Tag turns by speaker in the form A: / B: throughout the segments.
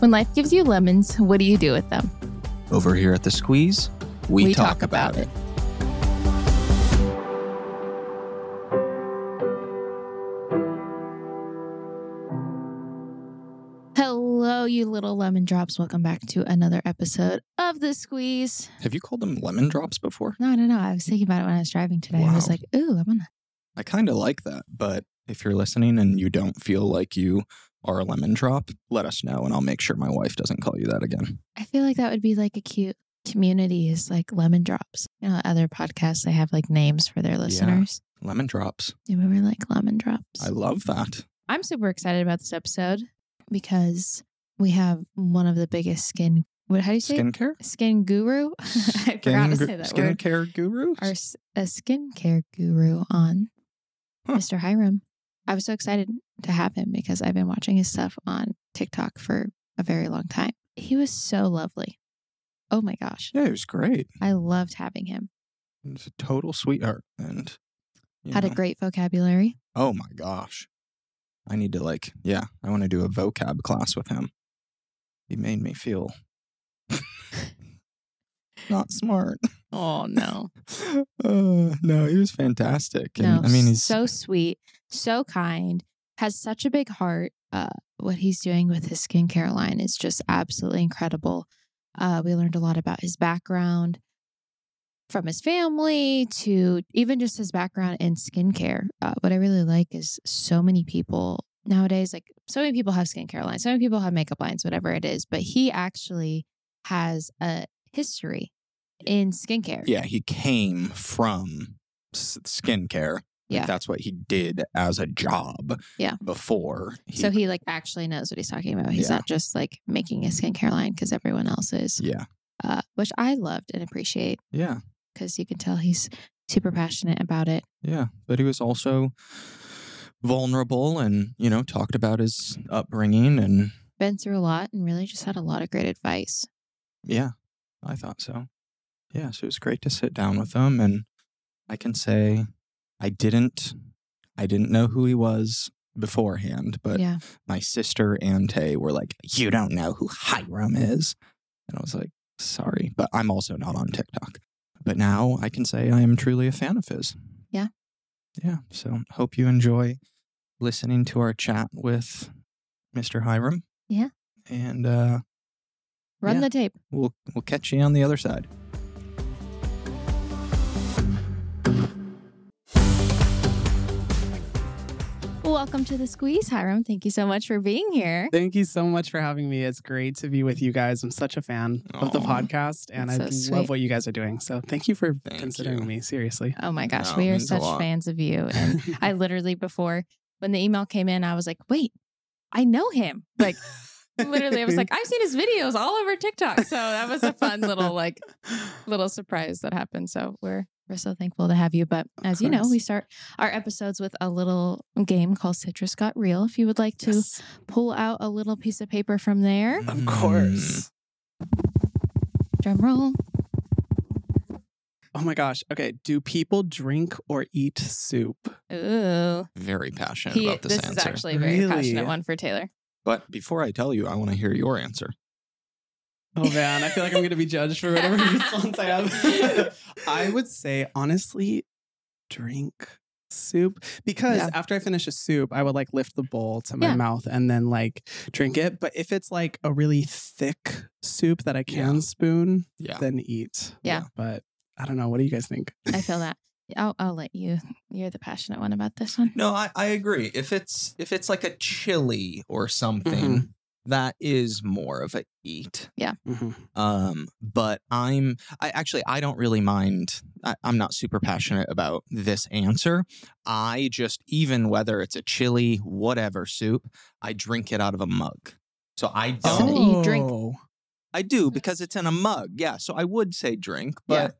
A: When life gives you lemons, what do you do with them?
B: Over here at the squeeze, we, talk, about, it.
A: Hello, you little lemon drops. Welcome back to another episode of The Squeeze.
B: Have you called them lemon drops before?
A: No, no, no. I was thinking about it when I was driving today. I was like, ooh, I want to.
B: I kind of like that, but if you're listening and you don't feel like you are a lemon drop, let us know and I'll make sure my wife doesn't call you that again.
A: I feel like that would be like a cute community is like lemon drops. You know, other podcasts, they have like names for their listeners.
B: Lemon drops.
A: Yeah, we were like lemon drops.
B: I love that.
A: I'm super excited about this episode because we have one of the biggest skin. What? How do you say? it?
B: Skincare?
A: Skin guru. I forgot to say that word.
B: skincare gurus?
A: Our s- a skincare guru on
B: Huh.
A: Mr. Hyram. I was so excited to have him because I've been watching his stuff on TikTok for a very long time. He was so lovely. Oh my gosh,
B: yeah, it was great.
A: I loved having him.
B: He's a total sweetheart and
A: Had a great vocabulary.
B: Oh my gosh. I need to like, yeah, I want to do a vocab class with him. He made me feel not smart.
A: Oh no.
B: Uh, no, he was fantastic.
A: No,
B: I mean, he's
A: so sweet, so kind, has such a big heart. Uh, what he's doing with his skincare line is just absolutely incredible. Uh, we learned a lot about his background from his family to even just his background in skincare. Uh, what I really like is so many people nowadays, like so many people have skincare lines, so many people have makeup lines, whatever it is, but he actually has a history in skincare.
B: yeah, he came from s- skincare. Like,
A: Yeah.
B: that's what he did as a job.
A: Yeah.
B: Before.
A: So he like actually knows what he's talking about. He's
B: Yeah.
A: not just like making a skincare line because everyone else is,
B: Yeah.
A: uh, which I loved and appreciate
B: Yeah.
A: because you can tell he's super passionate about it.
B: Yeah. But he was also vulnerable and, you know, talked about his upbringing and
A: Been through a lot and really just had a lot of great advice.
B: Yeah, I thought so. Yeah, so it was great to sit down with him and I can say I didn't I didn't know who he was beforehand, but
A: yeah,
B: my sister and Tay were like, You don't know who Hyram is. And I was like, sorry, but I'm also not on TikTok. But now I can say I am truly a fan of his.
A: Yeah.
B: Yeah. So hope you enjoy listening to our chat with Mr. Hyram.
A: Yeah.
B: And uh
A: run
B: Yeah.
A: the tape.
B: we'll we'll catch you on the other side.
A: Welcome to the squeeze, Hyram. Thank you so much for being here.
C: Thank you so much for having me. It's great to be with you guys. I'm such a fan of the podcast and I
A: That's so
C: love what you guys are doing. So thank you for
B: Thank
C: considering
B: you.
C: me. Seriously.
A: Oh my gosh,
B: No,
A: we are such fans of you. And I literally before when the email came in, I was like, wait, I know him. Like literally, I was like, I've seen his videos all over TikTok. So that was a fun little like little surprise that happened. So we're we're so thankful to have you. But
C: Of
A: as you know, we start our episodes with a little game called Citrus Got Real. If you would like to
C: Yes.
A: pull out a little piece of paper from there,
C: Of course. Mm.
A: drum roll.
C: Oh my gosh. Okay. Do people drink or eat soup?
A: Ooh,
B: Very passionate
A: he,
B: about this,
A: this is
B: answer.
A: actually a very
C: Really?
A: passionate one for Taylor.
B: But before I tell you, I want to hear your answer.
C: Oh man, I feel like I'm going to be judged for whatever response I have. I would say, honestly, drink soup because
A: Yeah.
C: after I finish a soup, I would like lift the bowl to my
A: Yeah.
C: mouth and then like drink it. But if it's like a really thick soup that I can
B: Yeah.
C: spoon,
B: Yeah.
C: then eat.
A: Yeah.
C: But I don't know. What do you guys think?
A: I feel that. I'll, I'll let you. You're the passionate one about this one.
B: No, I, I agree. If it's if it's like a chili or something,
C: Mhm.
B: that is more of a eat.
C: Mhm.
B: Um, but I'm I actually I don't really mind. I, I'm not super passionate about this answer. I just even whether it's a chili, whatever soup, I drink it out of a mug. So I don't.
A: So you drink-
C: Oh.
B: I do because it's in a mug. Yeah. So I would say drink, but
A: Yeah.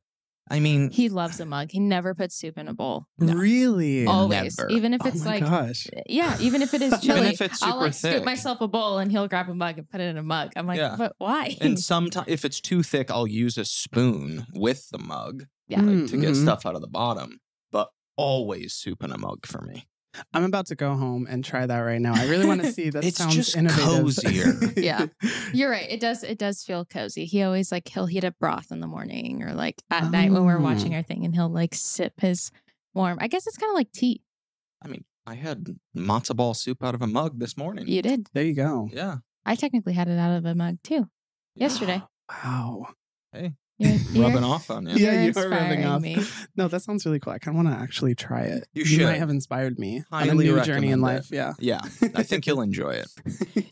B: I mean,
A: He loves a mug. He never puts soup in a bowl.
B: No.
C: Really?
A: Always.
B: Never.
A: Even if
C: oh
A: it's
C: my
A: like
C: gosh.
A: Yeah, even if it is
B: Even if it's
A: I'll
B: super
A: like scoop
B: thick.
A: myself a bowl and he'll grab a mug and put it in a mug. I'm like,
B: Yeah.
A: but why?
B: and sometimes if it's too thick, I'll use a spoon with the mug
A: Yeah.
B: like, to mm, get
C: mm-hmm.
B: stuff out of the bottom. But always soup in a mug for me.
C: I'm about to go home and try that right now. I really want to see. That
B: It's
C: sounds
B: just
C: innovative.
B: cozier.
A: Yeah. You're right. It does. It does feel cozy. He always like he'll heat up broth in the morning or like at night when we're
C: Oh.
A: watching our thing, and he'll like sip his warm. I guess it's kind of like tea.
B: I mean, I had matzo ball soup out of a mug this morning.
A: You did.
C: There you go.
B: Yeah.
A: I technically had it out of a mug too yesterday.
C: Wow.
B: Hey,
A: You're, you're-
B: rubbing off on you.
C: Yeah,
A: You're
C: you are rubbing
A: inspiring
C: off.
A: me.
C: No, that sounds really cool. I kind of want to actually try it.
B: You should.
C: You might have inspired me on a new journey in
B: recommend
C: life. Yeah.
B: Yeah, I think you'll enjoy it.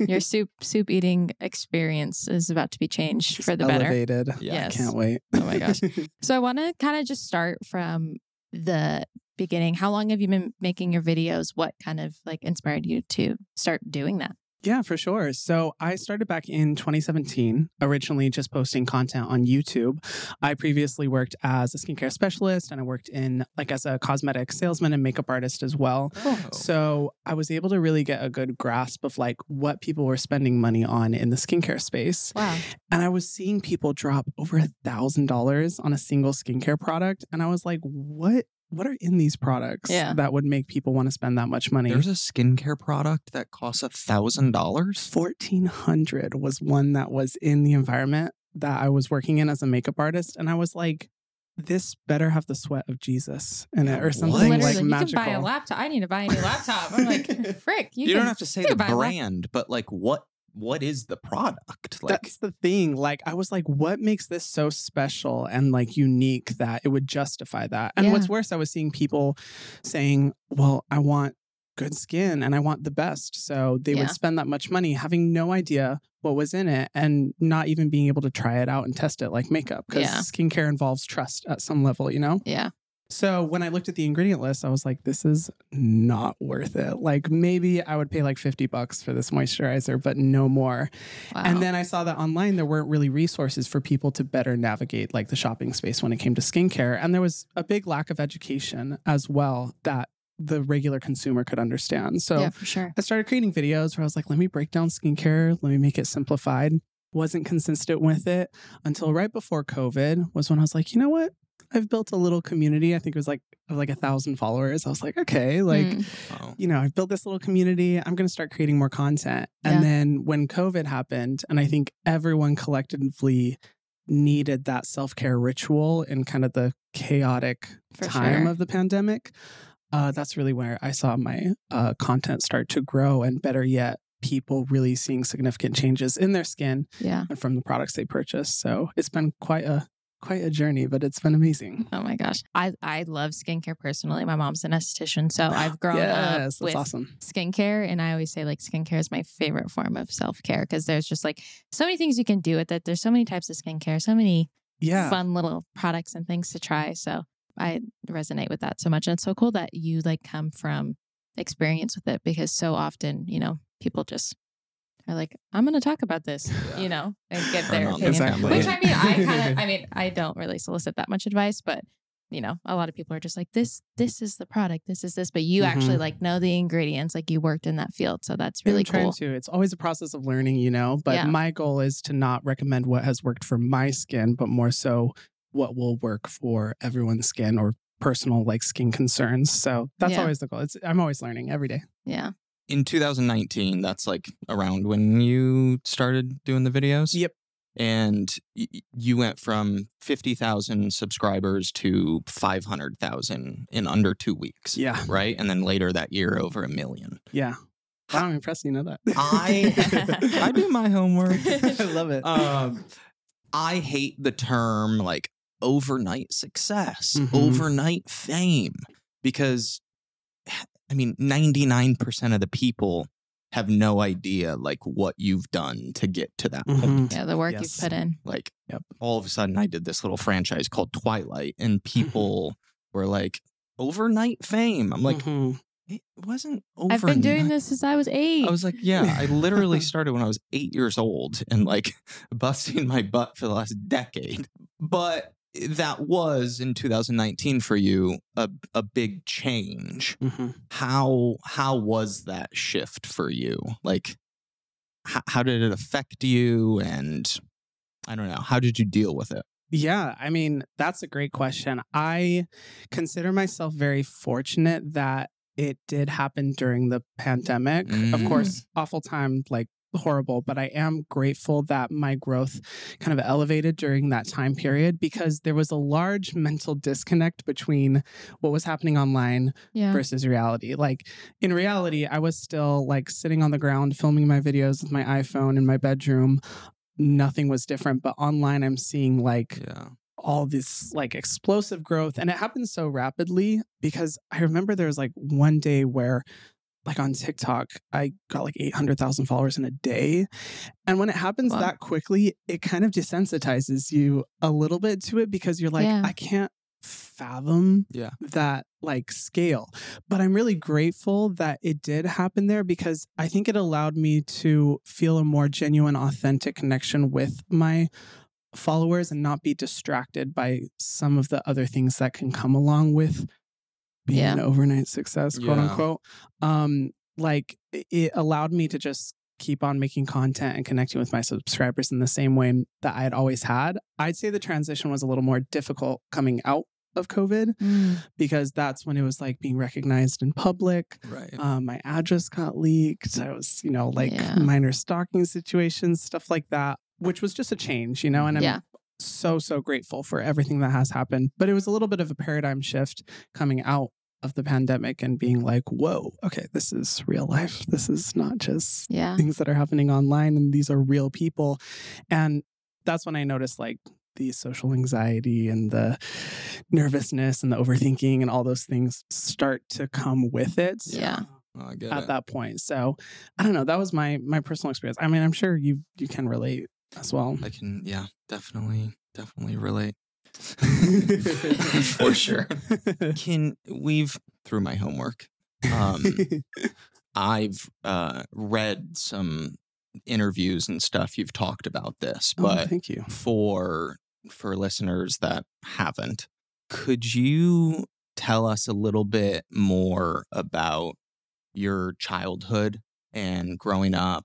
A: Your soup soup eating experience is about to be changed
C: Just
A: for the better.
C: elevated.
B: Yeah.
A: Yes.
C: Can't wait.
A: Oh my gosh. So I want to kind of just start from the beginning. How long have you been making your videos? What kind of like inspired you to start doing that?
C: Yeah, for sure. So I started back in 2017, originally just posting content on YouTube. I previously worked as a skincare specialist and I worked in like as a cosmetic salesman and makeup artist as well.
B: Oh.
C: So I was able to really get a good grasp of like what people were spending money on in the skincare space.
A: Wow.
C: And I was seeing people drop over a thousand dollars on a single skincare product. And I was like, what what are in these products
A: Yeah.
C: that would make people want to spend that much money?
B: There's a skincare product that costs a thousand dollars.
C: 1400 was one that was in the environment that I was working in as a makeup artist. And I was like, this better have the sweat of Jesus in it or something
B: Literally,
C: like
A: you
C: magical.
A: can buy a laptop. I need to buy a new laptop. I'm like, frick. You,
B: You,
A: can,
B: don't have to say the
A: can buy a lap-
B: brand, but like what what is the product? Like
C: That's the thing. Like, I was like, what makes this so special and like unique that it would justify that? And
A: Yeah.
C: what's worse, I was seeing people saying, well, I want good skin and I want the best. So they
A: Yeah.
C: would spend that much money having no idea what was in it and not even being able to try it out and test it like makeup because
A: Yeah.
C: skincare involves trust at some level, you know?
A: Yeah.
C: So when I looked at the ingredient list, I was like, this is not worth it. Like maybe I would pay like 50 bucks for this moisturizer, but no more.
A: Wow.
C: And then I saw that online there weren't really resources for people to better navigate like the shopping space when it came to skincare. And there was a big lack of education as well that the regular consumer could understand. So
A: yeah, for sure.
C: I started creating videos where I was like, let me break down skincare, let me make it simplified. Wasn't consistent with it until right before COVID was when I was like, you know what? I've built a little community. I think it was like of like a thousand followers. I was like, okay, like
A: Mm.
C: you know, I've built this little community. I'm going to start creating more content.
A: Yeah.
C: And then when COVID happened, and I think everyone collectively needed that self care ritual in kind of the chaotic
A: For
C: time
A: sure.
C: of the pandemic, uh, that's really where I saw my uh, content start to grow. And better yet, people really seeing significant changes in their skin
A: Yeah.
C: and from the products they purchase. So it's been quite a quite a journey, but it's been amazing.
A: Oh my gosh. I, I love skincare personally. My mom's an esthetician. So I've grown
C: yes,
A: up with
C: awesome.
A: skincare. And I always say like skincare is my favorite form of self care because there's just like so many things you can do with it. There's so many types of skincare, so many
C: Yeah.
A: fun little products and things to try. So I resonate with that so much. And it's so cool that you like come from experience with it because so often, you know, people just are like, I'm going to talk about this,
B: Yeah.
A: you know, and get their opinion.
C: Exactly.
A: Which I mean, I kind of, I mean, I don't really solicit that much advice, but you know, a lot of people are just like, this, this is the product, this is this, but you actually
C: Mhm.
A: like know the ingredients, like you worked in that field. So that's
C: Yeah, I'm
A: really
C: trying
A: cool.
C: to. It's always a process of learning, you know. But
A: Yeah.
C: my goal is to not recommend what has worked for my skin, but more so what will work for everyone's skin or personal like skin concerns. So that's
A: Yeah.
C: always the goal. It's I'm always learning every day.
A: Yeah.
B: In 2019, that's like around when you started doing the videos.
C: Yep.
B: And y- you went from 50,000 subscribers to 500,000 in under two weeks.
C: Yeah.
B: Right. And then later that year, over a million.
C: Yeah. Wow, I'm impressed you know that.
B: I I do my homework.
C: I love it.
B: Um, I hate the term like overnight success,
C: Mhm.
B: overnight fame, because I mean, 99% of the people have no idea like what you've done to get to that point.
C: Mhm.
A: Yeah. The work
C: Yes.
A: you've put in.
B: Like,
C: Yep.
B: all of a sudden, I did this little franchise called Twilight, and people were like, overnight fame. I'm like,
C: Mhm.
B: it wasn't overnight.
A: I've been doing this since I was eight.
B: I was like, yeah, I literally started when I was eight years old and like busting my butt for the last decade. But that was in 2019 for you a, a big change.
C: Mhm.
B: How how was that shift for you? Like, how, how did it affect you? And I don't know, how did you deal with it?
C: Yeah, I mean, that's a great question. I consider myself very fortunate that it did happen during the pandemic. Of
B: Mm.
C: course, awful time, like horrible, but I am grateful that my growth kind of elevated during that time period because there was a large mental disconnect between what was happening online
A: Yeah.
C: versus reality. Like in reality, I was still like sitting on the ground filming my videos with my iPhone in my bedroom. Nothing was different, but online I'm seeing like
B: Yeah.
C: all this like explosive growth and it happened so rapidly because I remember there was like one day where like on TikTok I got like 800,000 followers in a day and when it happens
A: Wow.
C: that quickly it kind of desensitizes you a little bit to it because you're like
A: Yeah.
C: I can't fathom
B: Yeah.
C: that like scale but I'm really grateful that it did happen there because I think it allowed me to feel a more genuine authentic connection with my followers and not be distracted by some of the other things that can come along with being
A: Yeah.
C: an overnight success, quote
B: Yeah.
C: unquote. Um, like it- allowed me to just keep on making content and connecting with my subscribers in the same way that I had always had. I'd say the transition was a little more difficult coming out of COVID
A: Mm.
C: because that's when it was like being recognized in public.
B: Right.
C: Um, my address got leaked. I was, you know, like
A: Yeah.
C: minor stalking situations, stuff like that, which was just a change, you know, and I'm
A: Yeah.
C: so, so grateful for everything that has happened. But it was a little bit of a paradigm shift coming out of the pandemic and being like, whoa, okay, this is real life. This is not just
A: Yeah.
C: things that are happening online and these are real people. And that's when I noticed like the social anxiety and the nervousness and the overthinking and all those things start to come with it.
A: Yeah.
B: Oh,
C: At
B: it.
C: that point. So I don't know. That was my my personal experience. I mean, I'm sure you you can relate as well.
B: I can, yeah, definitely, definitely relate. For sure. Can we've through my homework. Um, I've uh, read some interviews and stuff. You've talked about this,
C: Oh,
B: but
C: thank you.
B: for for listeners that haven't, could you tell us a little bit more about your childhood and growing up?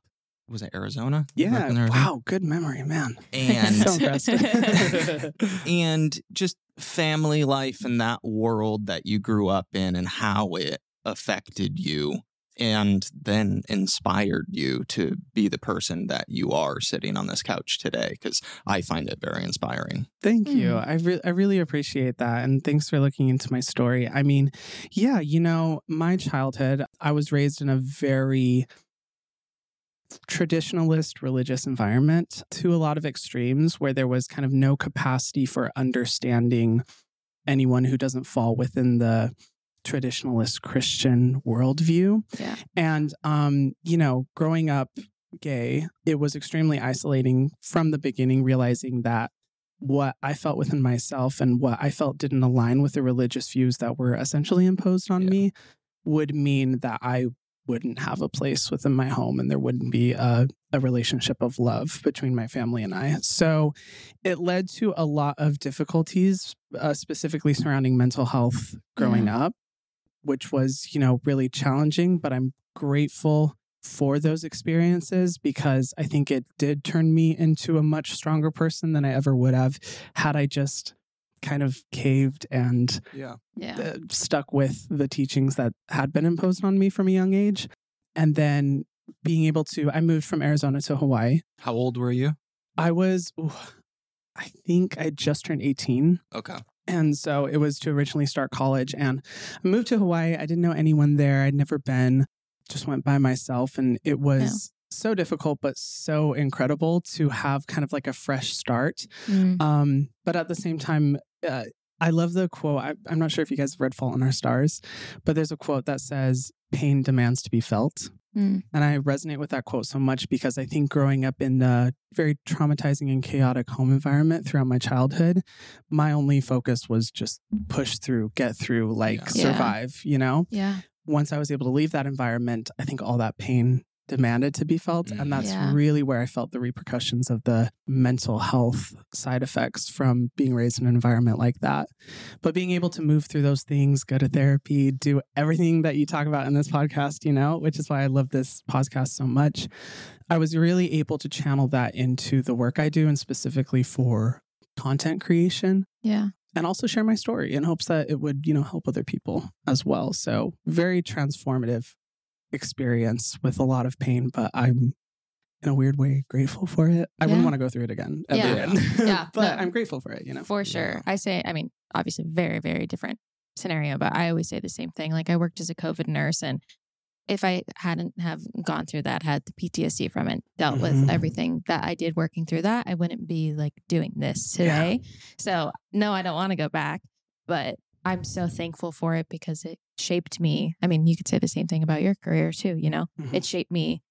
B: Was it Arizona? You grew up
C: Yeah.
B: in Arizona?
C: Wow. Good memory, man.
B: And
C: so impressed.
B: and just family life in that world that you grew up in and how it affected you and then inspired you to be the person that you are sitting on this couch today because i find it very inspiring
C: Thank you.
A: Mm.
C: I re- I really appreciate that, and thanks for looking into my story. I mean, yeah, you know, my childhood, I was raised in a very traditionalist religious environment to a lot of extremes where there was kind of no capacity for understanding anyone who doesn't fall within the traditionalist Christian worldview.
A: Yeah.
C: And, um, you know, growing up gay, it was extremely isolating from the beginning, realizing that what I felt within myself and what I felt didn't align with the religious views that were essentially imposed on
B: Yeah.
C: me would mean that I wouldn't have a place within my home and there wouldn't be a, a relationship of love between my family and I. So it led to a lot of difficulties, uh, specifically surrounding mental health growing up, which was, you know, really challenging, but I'm grateful for those experiences because I think it did turn me into a much stronger person than I ever would have had I just kind of caved and
B: yeah
A: Yeah.
C: uh, stuck with the teachings that had been imposed on me from a young age. And then being able to, I moved from Arizona to Hawaii.
B: how old were you
C: I was, ooh, I think I just turned 18.
B: okay
C: And so it was to originally start college. And I moved to Hawaii. I didn't know anyone there. I'd never been, just went by myself. And it was so difficult, but so incredible to have kind of like a fresh start.
A: Mm.
C: Um, but at the same time, uh, I love the quote. I, I'm not sure if you guys have read Fault in Our Stars, but there's a quote that says, Pain demands to be felt.
A: Mm.
C: And I resonate with that quote so much because I think growing up in the very traumatizing and chaotic home environment throughout my childhood, my only focus was just push through, get through, like.
B: Yeah.
C: survive, you know?
A: Yeah.
C: Once I was able to leave that environment, I think all that pain demanded to be felt. And mm-hmm. that's
A: Yeah.
C: really where I felt the repercussions of the mental health side effects from being raised in an environment like that. But being able to move through those things, go to therapy, do everything that you talk about in this podcast, you know, which is why I love this podcast so much. I was really able to channel that into the work I do and specifically for content creation.
A: Yeah.
C: and also share my story in hopes that it would, you know, help other people as well. So very transformative experience with a lot of pain, but I'm in a weird way grateful for it. I wouldn't want to go through it again. ever
A: Yeah.
C: again.
A: Yeah,
C: but
A: no.
C: I'm grateful for it, you know.
A: For sure. I say, I mean, obviously, very, very different scenario, but I always say the same thing. Like, I worked as a COVID nurse, and if I hadn't have gone through that, had the PTSD from it, dealt
C: Mhm.
A: with everything that I did working through that, I wouldn't be like doing this today. So, no, I don't want to go back, but I'm so thankful for it because it shaped me. I mean, you could say the same thing about your career too, you know?
C: Mhm.
A: It shaped me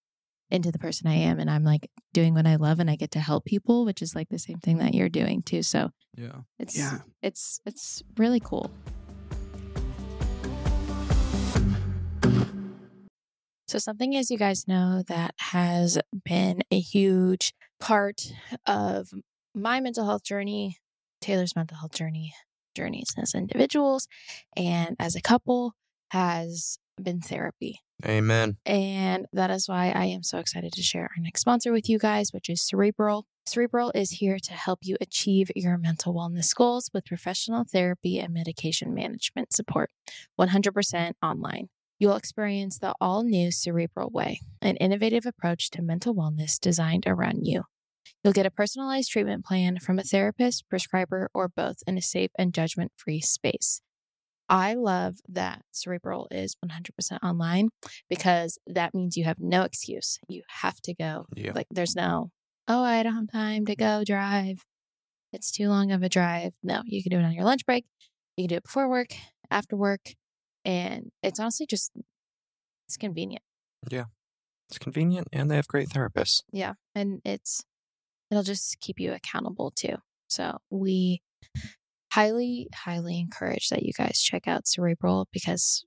A: into the person I am, and I'm like doing what I love, and I get to help people, which is like the same thing that you're doing too. So,
B: Yeah.
A: it's
C: Yeah.
A: it's it's really cool. So something as you guys know that has been a huge part of my mental health journey, Taylor's mental health journey, journeys as individuals and as a couple has been therapy.
B: Amen.
A: And that is why I am so excited to share our next sponsor with you guys, which is Cerebral. Cerebral is here to help you achieve your mental wellness goals with professional therapy and medication management support, 100% online. You'll experience the all new Cerebral Way, an innovative approach to mental wellness designed around you. You'll get a personalized treatment plan from a therapist, prescriber, or both in a safe and judgment free space. I love that Cerebral is 100% online because that means you have no excuse. You have to go.
B: Yeah.
A: Like, there's no, oh, I don't have time to go drive. It's too long of a drive. No, you can do it on your lunch break. You can do it before work, after work. And it's honestly just, it's convenient. Yeah.
D: It's convenient and they have great therapists.
A: Yeah. And it's, it'll just keep you accountable too. So we highly, highly encourage that you guys check out Cerebral because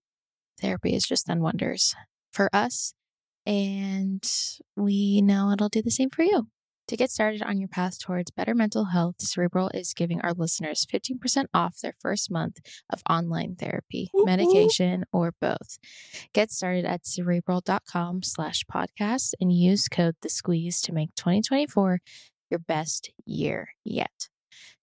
A: therapy has just done wonders for us. And we know it'll do the same for you. To get started on your path towards better mental health, Cerebral is giving our listeners 15% off their first month of online therapy,
C: whoop.
A: medication, or both. Get started at cerebral.com slash podcast and use code the squeeze to make 2024 your best year yet.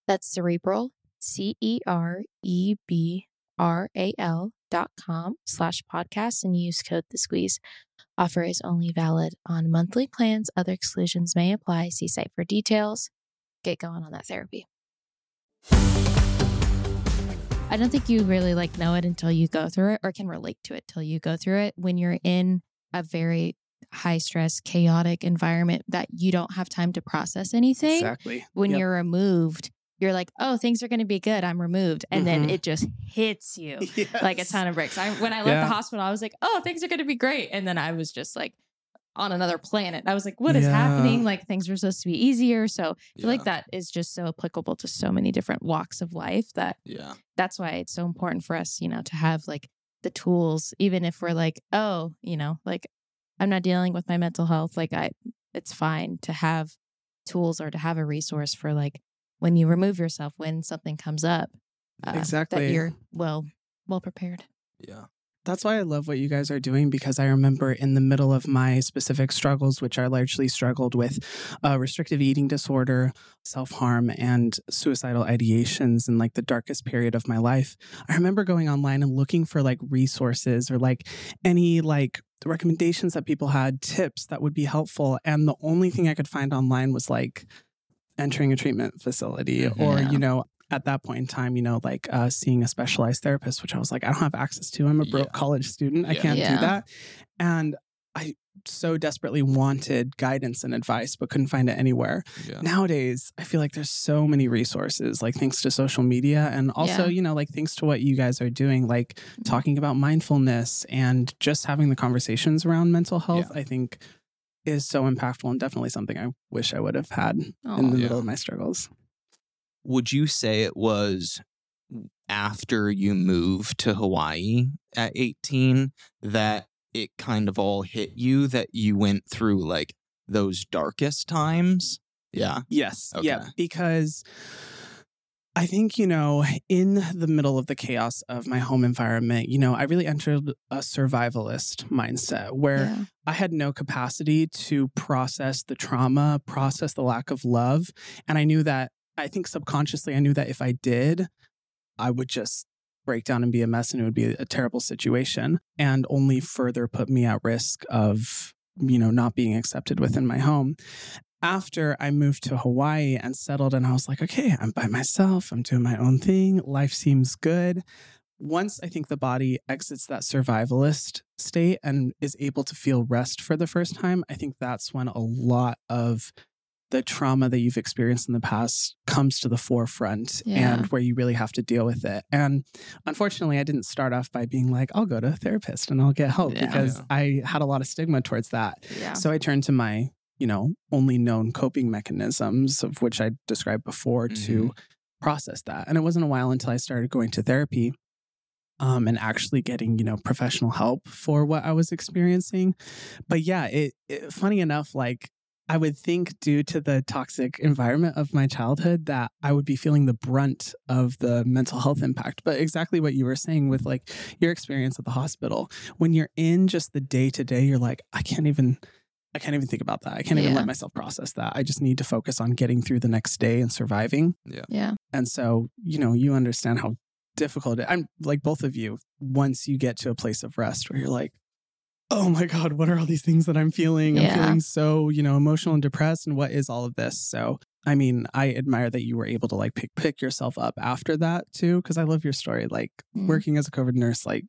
A: That's cerebral, C E R E B R A L dot com slash podcast and use code the squeeze. Offer is only valid on monthly plans. Other exclusions may apply. See site for details. Get going on that therapy. I don't think you really like know it until you go through it or can relate to it till you go through it. When you're in a very high stress, chaotic environment that you don't have time to process anything,
C: Exactly.
A: when
C: Yep.
A: you're removed, you're like, oh, things are going to be good. I'm removed. And then
C: Mhm.
A: it just hits you like a ton of bricks. I, when I left
C: Yeah.
A: the hospital, I was like, oh, things are going to be great. And then I was just like on another planet. I was like, what is
C: Yeah.
A: happening? Like things were supposed to be easier. So I feel like that is just so applicable to so many different walks of life that
B: Yeah.
A: that's why it's so important for us, you know, to have like the tools, even if we're like, oh, you know, like I'm not dealing with my mental health. Like I, it's fine to have tools or to have a resource for like when you remove yourself, when something comes up, uh,
C: Exactly.
A: that you're well, well prepared.
B: Yeah.
C: That's why I love what you guys are doing because I remember in the middle of my specific struggles, which I largely struggled with uh, restrictive eating disorder, self harm, and suicidal ideations in like the darkest period of my life. I remember going online and looking for like resources or like any like recommendations that people had, tips that would be helpful. And the only thing I could find online was like entering a treatment facility or, you know, at that point in time, you know, like uh, seeing a specialized therapist, which I was like, I don't have access to. I'm a broke
B: Yeah.
C: college student. I can't
A: Yeah.
C: do that. And I so desperately wanted guidance and advice, but couldn't find it anywhere.
B: Yeah.
C: Nowadays, I feel like there's so many resources, like thanks to social media and also,
A: Yeah.
C: you know, like thanks to what you guys are doing, like
A: Mm-hmm.
C: talking about mindfulness and just having the conversations around mental health, I think is so impactful and definitely something I wish I would have had in the
B: yeah.
C: middle of my struggles.
B: Would you say it was after you moved to Hawaii at 18 that it kind of all hit you that you went through like those darkest times? Yeah.
C: Yes. Yeah. Because I think, you know, in the middle of the chaos of my home environment, you know, I really entered a survivalist mindset where
A: yeah.
C: I had no capacity to process the trauma, process the lack of love. And I knew that, I think subconsciously, I knew that if I did, I would just break down and be a mess and it would be a terrible situation and only further put me at risk of, you know, not being accepted within my home. After I moved to Hawaii and settled, and I was like, okay, I'm by myself, I'm doing my own thing, life seems good. Once I think the body exits that survivalist state and is able to feel rest for the first time, I think that's when a lot of the trauma that you've experienced in the past comes to the forefront
A: Yeah.
C: and where you really have to deal with it. And unfortunately, I didn't start off by being like, I'll go to a therapist and I'll get help
A: Yeah.
C: because
B: Yeah.
C: I had a lot of stigma towards that.
A: Yeah.
C: So I turned to my, you know, only known coping mechanisms, of which I described before, to process that. And it wasn't a while until I started going to therapy um, and actually getting, you know, professional help for what I was experiencing. But yeah, it, it funny enough, like I would think due to the toxic environment of my childhood that I would be feeling the brunt of the mental health impact. But exactly what you were saying with like your experience at the hospital, when you're in just the day to day, you're like, I can't even. I can't even think about that. I can't even let myself process that. I just need to focus on getting through the next day and surviving.
A: Yeah. Yeah.
C: And so, you know, you understand how difficult it I'm like both of you, once you get to a place of rest where you're like, oh my God, what are all these things that I'm feeling? I'm feeling so, you know, emotional and depressed. And what is all of this? So I mean, I admire that you were able to like pick pick yourself up after that too, because I love your story. Like
A: Mm.
C: working as a COVID nurse, like,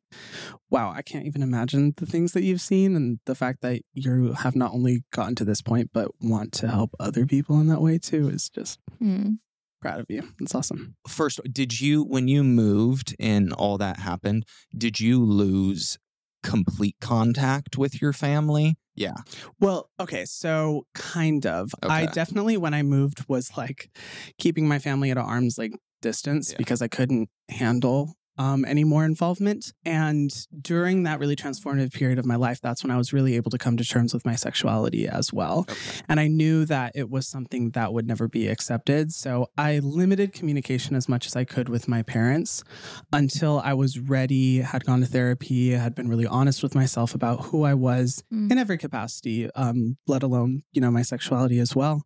C: wow, I can't even imagine the things that you've seen and the fact that you have not only gotten to this point, but want to help other people in that way too is just
A: Mm.
C: proud of you. It's awesome.
B: First, did you when you moved and all that happened, did you lose complete contact with your family? Yeah.
C: Well, okay, so kind of. I definitely, when I moved, was like keeping my family at arm's like distance
B: Yeah.
C: because I couldn't handle um, any more involvement. And during that really transformative period of my life, that's when I was really able to come to terms with my sexuality as well.
B: Okay.
C: And I knew that it was something that would never be accepted. So I limited communication as much as I could with my parents until I was ready, had gone to therapy, had been really honest with myself about who I was
A: Mm.
C: in every capacity, um, let alone, you know, my sexuality as well.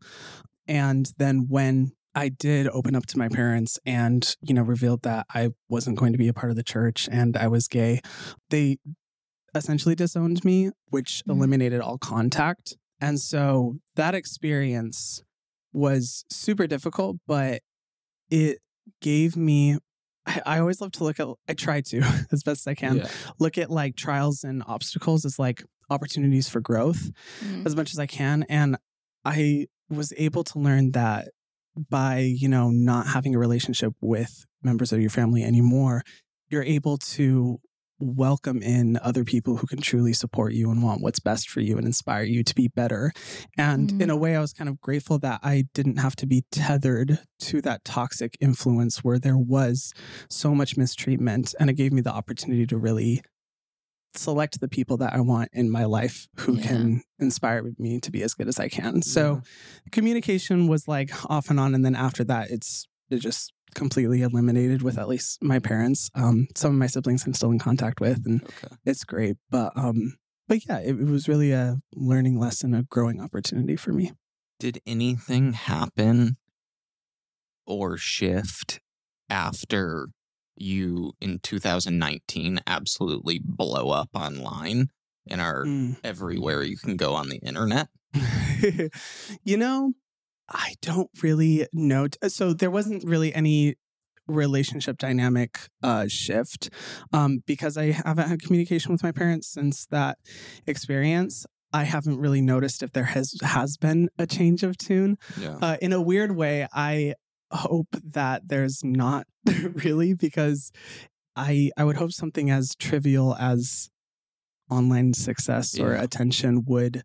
C: And then when I did open up to my parents and, you know, revealed that I wasn't going to be a part of the church and I was gay, they essentially disowned me, which
A: Mhm.
C: eliminated all contact. And so that experience was super difficult, but it gave me. I, I always love to look at, I try to as best I can,
B: Yeah.
C: look at like trials and obstacles as like opportunities for growth
A: Mm.
C: as much as I can. And I was able to learn that by, you know, not having a relationship with members of your family anymore, you're able to welcome in other people who can truly support you and want what's best for you and inspire you to be better. And
A: Mhm.
C: in a way, I was kind of grateful that I didn't have to be tethered to that toxic influence where there was so much mistreatment. And it gave me the opportunity to really select the people that I want in my life who
A: Yeah.
C: can inspire me to be as good as I can. So communication was like off and on and then after that it's it just completely eliminated with at least my parents. Um some of my siblings I'm still in contact with and
B: Okay.
C: it's great. But um but yeah, it, it was really a learning lesson, a growing opportunity for me.
B: Did anything happen or shift after you in 2019 absolutely blow up online and are
C: Mm.
B: everywhere you can go on the internet?
C: you know, I don't really know. T- So there wasn't really any relationship dynamic uh, shift um, because I haven't had communication with my parents since that experience. I haven't really noticed if there has has been a change of tune.
B: Yeah.
C: Uh, in a weird way, I hope that there's not really because I I would hope something as trivial as online success or attention would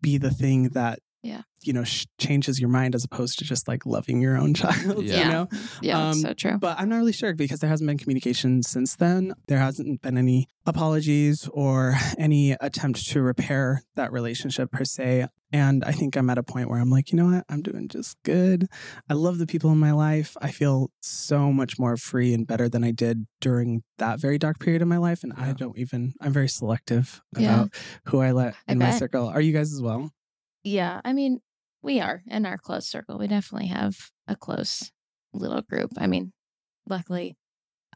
C: be the thing that
A: Yeah.
C: You know sh- changes your mind as opposed to just like loving your own child
B: Yeah.
C: you know
A: Yeah,
C: Um,
A: so true.
C: but I'm not really sure because there hasn't been communication since then. There hasn't been any apologies or any attempt to repair that relationship per se. And I think I'm at a point where I'm like, you know what? I'm doing just good. I love the people in my life. I feel so much more free and better than I did during that very dark period of my life. And I don't even, I'm very selective
A: Yeah.
C: about who I let
A: I
C: in my
A: bet.
C: circle. Are you guys as well?
A: Yeah, I mean, we are in our close circle. We definitely have a close little group. I mean, luckily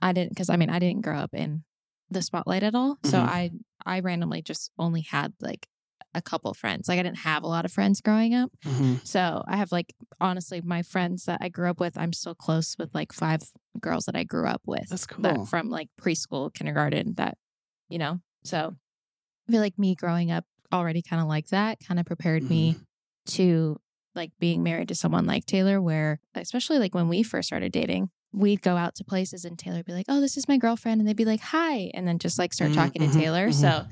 A: I didn't because I mean I didn't grow up in the spotlight at all. So
C: Mhm.
A: I I randomly just only had like a couple friends. Like I didn't have a lot of friends growing up.
C: Mhm.
A: So I have like honestly my friends that I grew up with, I'm still close with like five girls that I grew up with.
C: That's cool.
A: That from like preschool, kindergarten, that you know. So I feel like me growing up already kind of like that kind of prepared me
C: Mm-hmm.
A: To like being married to someone like Taylor, where especially like when we first started dating, we'd go out to places and Taylor would be like, Oh, this is my girlfriend. And they'd be like, Hi. And then just like start
C: Mhm,
A: talking to Taylor.
C: mhm.
A: So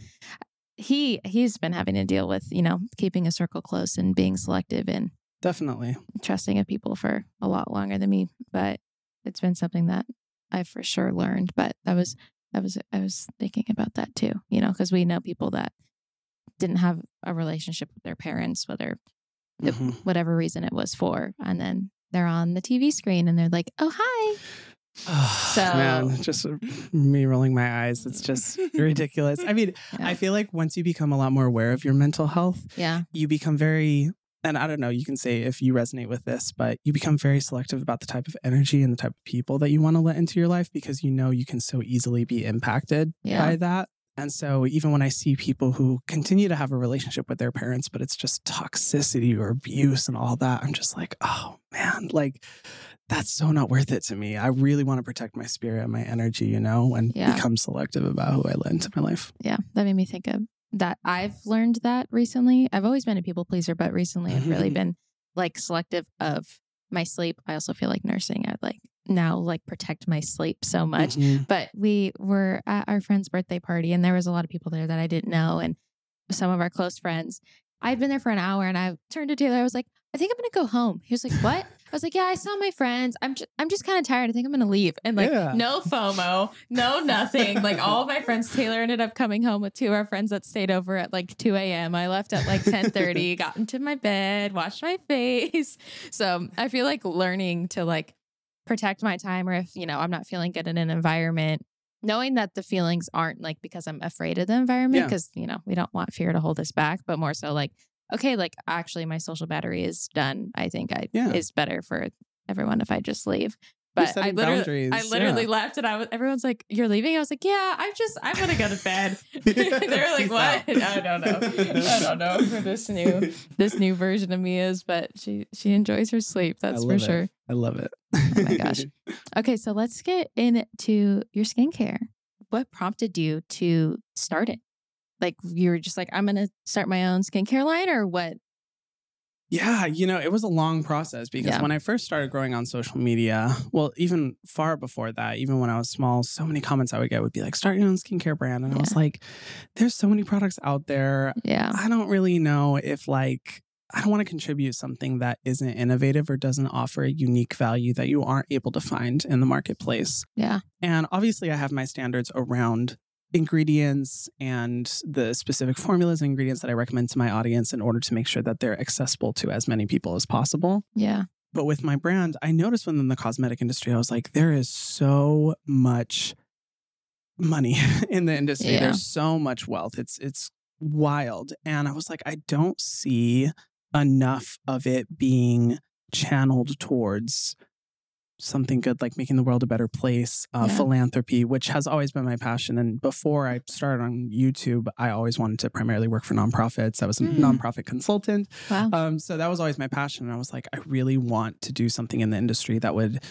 A: he he's been having to deal with, you know, keeping a circle close and being selective and
C: Definitely.
A: trusting of people for a lot longer than me. But it's been something that I've for sure learned. But I was I was I was thinking about that too, you know, because we know people that didn't have a relationship with their parents, whether
C: Mhm.
A: whatever reason it was for, and then they're on the TV screen and they're like, "Oh hi." So-
C: man, just me rolling my eyes. It's just ridiculous. I mean,
A: Yeah.
C: I feel like once you become a lot more aware of your mental health,
A: Yeah,
C: you become very and I don't know, you can say if you resonate with this, but you become very selective about the type of energy and the type of people that you want to let into your life because you know you can so easily be impacted
A: Yeah.
C: by that. And so even when I see people who continue to have a relationship with their parents, but it's just toxicity or abuse and all that, I'm just like, oh man, like that's so not worth it to me. I really want to protect my spirit and my energy, you know, and
A: Yeah.
C: become selective about who I let into my life.
A: yeah. That made me think of that. I've learned that recently. I've always been a people pleaser, but recently I've really been like selective of my sleep. I also feel like nursing. I like now like protect my sleep so much.
C: Mhm.
A: But we were at our friend's birthday party and there was a lot of people there that I didn't know and some of our close friends. I'd been there for an hour and I turned to Taylor. I was like, I think I'm gonna go home. He was like, What? I was like, Yeah, I saw my friends. I'm just I'm just kind of tired. I think I'm gonna leave. And like
C: Yeah.
A: no FOMO, no nothing. like all of my friends, Taylor ended up coming home with two of our friends that stayed over at like 2 a.m. I left at like 10:30, got into my bed, washed my face. So I feel like learning to like protect my time or if you know i'm not feeling good in an environment knowing that the feelings aren't like because i'm afraid of the environment
C: Yeah.
A: because you know we don't want fear to hold us back but more so like okay like actually my social battery is done i think i
C: Yeah.
A: is better for everyone if i just leave but I literally, I literally
C: yeah.
A: left, and I was. Everyone's like, "You're leaving." I was like, "Yeah, I'm just. I'm gonna go to bed." they were like, "What?" I don't know. I don't know who this new this new version of me is, but she she enjoys her sleep. That's for
C: it.
A: sure.
C: I love it.
A: Oh my gosh. Okay, so let's get into your skincare. What prompted you to start it? Like you were just like, I'm gonna start my own skincare line, or what?
C: Yeah, you know, it was a long process because
A: Yeah.
C: when I first started growing on social media, well, even far before that, even when I was small, so many comments I would get would be like, start your own skincare brand. And I was like, there's so many products out there.
A: Yeah,
C: I don't really know if like, I don't want to contribute something that isn't innovative or doesn't offer a unique value that you aren't able to find in the marketplace.
A: yeah,
C: And obviously, I have my standards around ingredients and the specific formulas and ingredients that I recommend to my audience in order to make sure that they're accessible to as many people as possible.
A: yeah,
C: But with my brand, I noticed within the cosmetic industry, I was like, there is so much money in the industry.
A: Yeah.
C: There's so much wealth. It's it's wild. And I was like, I don't see enough of it being channeled towards something good like making the world a better place, uh,
A: Yeah.
C: philanthropy, which has always been my passion. And before I started on YouTube, I always wanted to primarily work for nonprofits. I was a
A: Mm.
C: nonprofit consultant.
A: wow,
C: Um, so that was always my passion. And I was like, I really want to do something in the industry that would,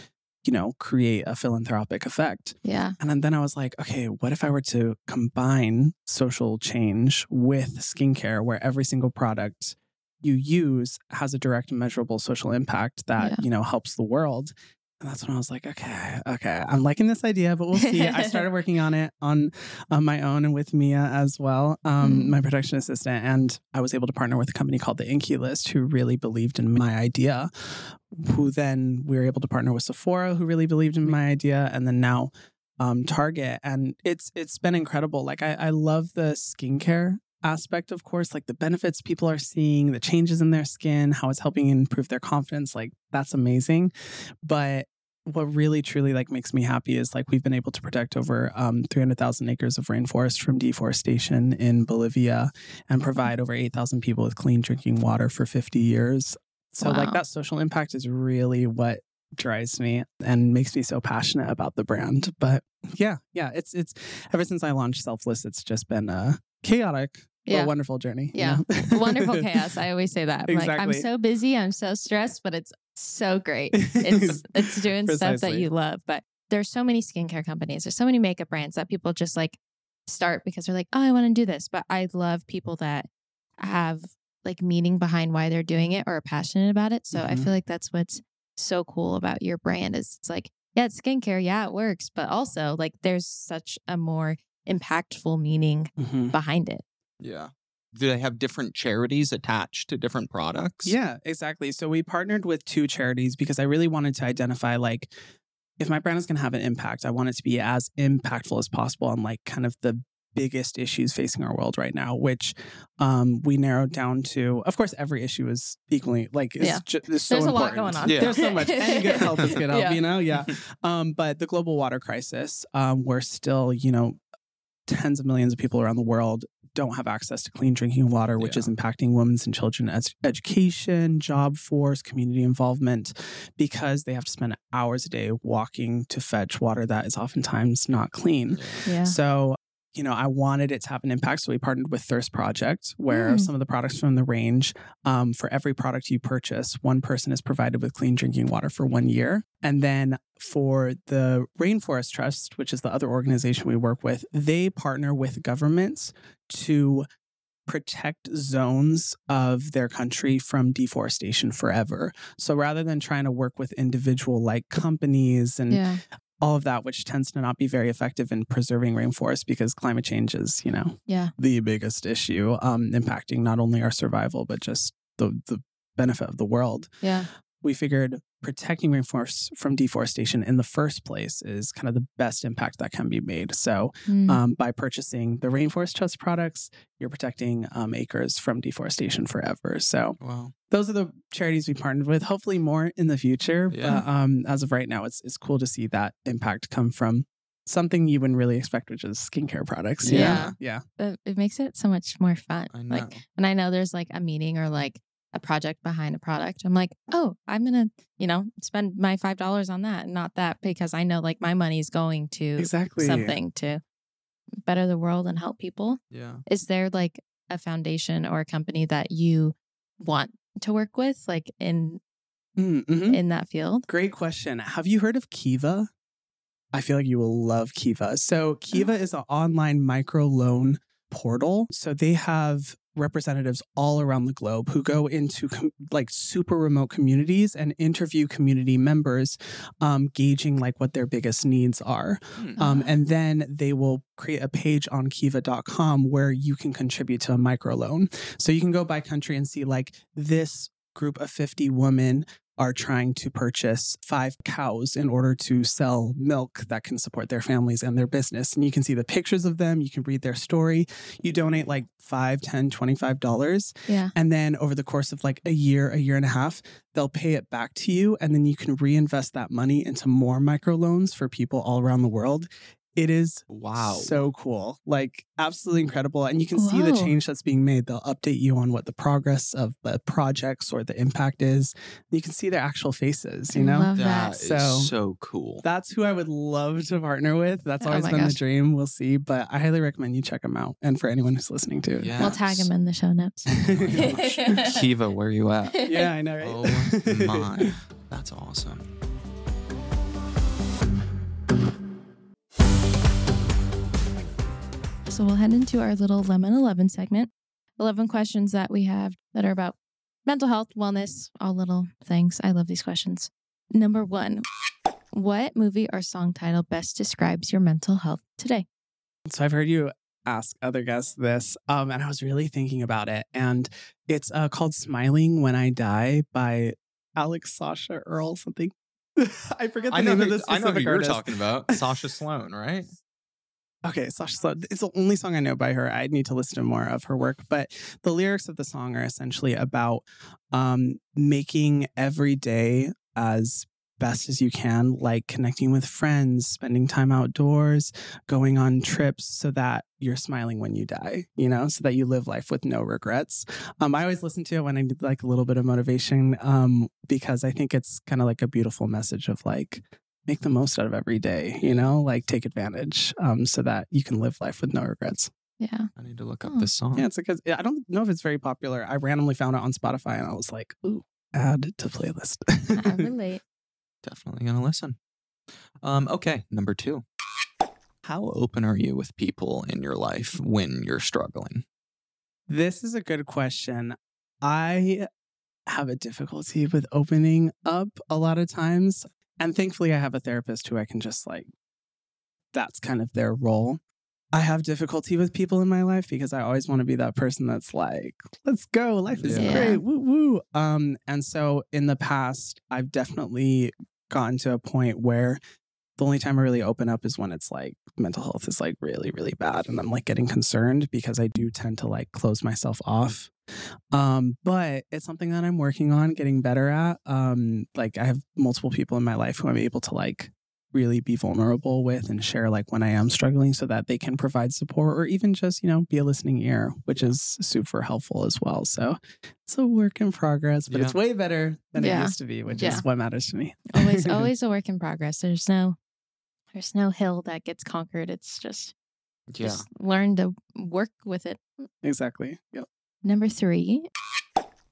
C: you know, create a philanthropic effect.
A: yeah,
C: And then, I was like, okay, what if I were to combine social change with skincare, where every single product you use has a direct measurable social impact that,
A: Yeah.
C: you know, helps the world? And that's when I was like, okay, okay, I'm liking this idea, but we'll see. I started working on it on on my own and with Mia as well, um,
A: Mhm.
C: my production assistant, and I was able to partner with a company called the Inkey List, who really believed in my idea. Who then we were able to partner with Sephora, who really believed in my idea, and then now um, Target, and it's it's been incredible. Like I, I love the skincare aspect, of course, like the benefits people are seeing, the changes in their skin, how it's helping improve their confidence. Like that's amazing. But what really truly like makes me happy is like we've been able to protect over um, 300,000 acres of rainforest from deforestation in Bolivia and provide over 8,000 people with clean drinking water for 50 years. So
A: Wow.
C: like that social impact is really what drives me and makes me so passionate about the brand. But yeah, yeah, it's it's ever since I launched Selfless, it's just been a chaotic
A: Yeah.
C: but wonderful journey. you
A: Yeah.
C: know?
A: Wonderful chaos. I always say that. I'm like, I'm so busy, I'm so stressed, but it's so great. It's it's doing stuff that you love. But there's so many skincare companies, there's so many makeup brands that people just like start because they're like, oh, I want to do this. But I love people that have like meaning behind why they're doing it or are passionate about it. So I
C: Mhm.
A: feel like that's what's so cool about your brand is it's like, yeah, it's skincare, yeah, it works, but also like there's such a more impactful meaning
C: Mhm.
A: behind it.
B: Yeah. Do they have different charities attached to different products?
C: Yeah, exactly. So we partnered with two charities because I really wanted to identify like if my brand is going to have an impact, I want it to be as impactful as possible on like kind of the biggest issues facing our world right now, which um, we narrowed down to. Of course, every issue is equally like is
A: Yeah.
C: ju- is so
A: There's a lot going on.
B: Yeah.
C: There's so much. Any good health is good health,
A: Yeah.
C: you know? Yeah. Um, but the global water crisis, um, we're still, you know, tens of millions of people around the world don't have access to clean drinking water, which
B: Yeah.
C: is impacting women's and children ed- education, job force, community involvement, because they have to spend hours a day walking to fetch water that is oftentimes not clean.
A: Yeah.
C: So, you know, I wanted it to have an impact. So we partnered with Thirst Project, where
A: Mm.
C: some of the products from the range, um, for every product you purchase, one person is provided with clean drinking water for one year. And then for the Rainforest Trust, which is the other organization we work with, they partner with governments to protect zones of their country from deforestation forever. So rather than trying to work with individual like companies and
A: Yeah.
C: All of that, which tends to not be very effective in preserving rainforests because climate change is, you know,
A: Yeah.
C: the biggest issue, um, impacting not only our survival but just the the benefit of the world.
A: Yeah.
C: We figured protecting rainforests from deforestation in the first place is kind of the best impact that can be made. So,
A: Mm.
C: um, by purchasing the Rainforest Trust products, you're protecting um, acres from deforestation forever. So,
B: Wow.
C: those are the charities we partnered with. Hopefully, more in the future.
B: Yeah.
C: But um, as of right now, it's it's cool to see that impact come from something you wouldn't really expect, which is skincare products. you know?
A: Yeah.
C: yeah,
A: it makes it so much more fun.
B: I know.
A: Like, and I know there's like a meeting or like a project behind a product. I'm like, oh, I'm gonna, you know, spend my five dollars on that, not that because I know like my money's going to
C: exactly.
A: something to better the world and help people.
B: yeah.
A: Is there like a foundation or a company that you want to work with, like in
C: Mm, mhm.
A: in that field?
C: Great question. Have you heard of Kiva? I feel like you will love Kiva. So, Kiva is an online microloan portal. So, they have representatives all around the globe who go into com- like super remote communities and interview community members, um, gauging like what their biggest needs are.
B: Hmm.
C: Um, and then they will create a page on kiva.com where you can contribute to a microloan. So you can go by country and see like this group of 50 women are trying to purchase five cows in order to sell milk that can support their families and their business. And you can see the pictures of them, you can read their story. You donate like five, ten, twenty-five dollars
A: Yeah.
C: and then over the course of like a year, a year and a half, they'll pay it back to you. And then you can reinvest that money into more microloans for people all around the world. It is
B: Wow.
C: so cool. Like absolutely incredible. And you can see the change that's being made. They'll update you on what the progress of the projects or the impact is. You can see their actual faces, you
A: I
C: know?
A: love
B: that
A: that.
B: is
C: So-
B: so cool.
C: That's who I would love to partner with. That's
A: Oh
C: always
A: my
C: been
A: gosh.
C: the dream. We'll see. But I highly recommend you check them out. And for anyone who's listening to it.
B: Yeah.
A: We'll tag them in the show notes.
C: Oh my gosh.
B: Kiva, where you at?
C: yeah, I know, right?
B: Oh my. That's awesome.
A: So we'll head into our little Lemon 11 segment. 11 questions that we have that are about mental health, wellness, all little things. I love these questions. Number one What movie or song title best describes your mental health today?
C: So I've heard you ask other guests this, um, and I was really thinking about it. And it's uh, called "Smiling When I Die" by Alex Sasha Earl something. I forget the
B: I know
C: name
B: who,
C: of the
B: I know who
C: specific
B: you're
C: artist.
B: talking about. Sasha Sloan, right?
C: Okay, Sasha Sloan. It's the only song I know by her. I'd need to listen to more of her work. But the lyrics of the song are essentially about um, making every day as best as you can, like connecting with friends, spending time outdoors, going on trips so that you're smiling when you die, you know, so that you live life with no regrets. Um, I always listen to it when I need like a little bit of motivation um, because I think it's kind of like a beautiful message of like, make the most out of every day, you know, like take advantage um, so that you can live life with no regrets.
A: Yeah.
B: I need to look up
A: Oh.
B: this song.
C: Yeah, it's because I don't know if it's very popular. I randomly found it on Spotify and I was like, ooh, add to playlist.
A: I relate.
B: Definitely gonna listen. Um, okay, number two. How open are you with people in your life when you're struggling?
C: This is a good question. I have a difficulty with opening up a lot of times. And thankfully, I have a therapist who I can just like, that's kind of their role. I have difficulty with people in my life because I always want to be that person that's like, let's go, life is
A: Yeah.
C: great, woo woo. Um, and so in the past, I've definitely gotten to a point where the only time I really open up is when it's like mental health is like really, really bad. And I'm like getting concerned because I do tend to like close myself off. Um, but it's something that I'm working on getting better at. Um, like I have multiple people in my life who I'm able to like really be vulnerable with and share like when I am struggling so that they can provide support or even just, you know, be a listening ear, which is super helpful as well. So it's a work in progress, but it's way better than
A: Yeah.
C: it used to be, which
A: Yeah.
C: is what matters to me.
A: Always, always a work in progress. There's no, there's no hill that gets conquered. It's just, just learn to work with it.
C: exactly. Yep.
A: Number three.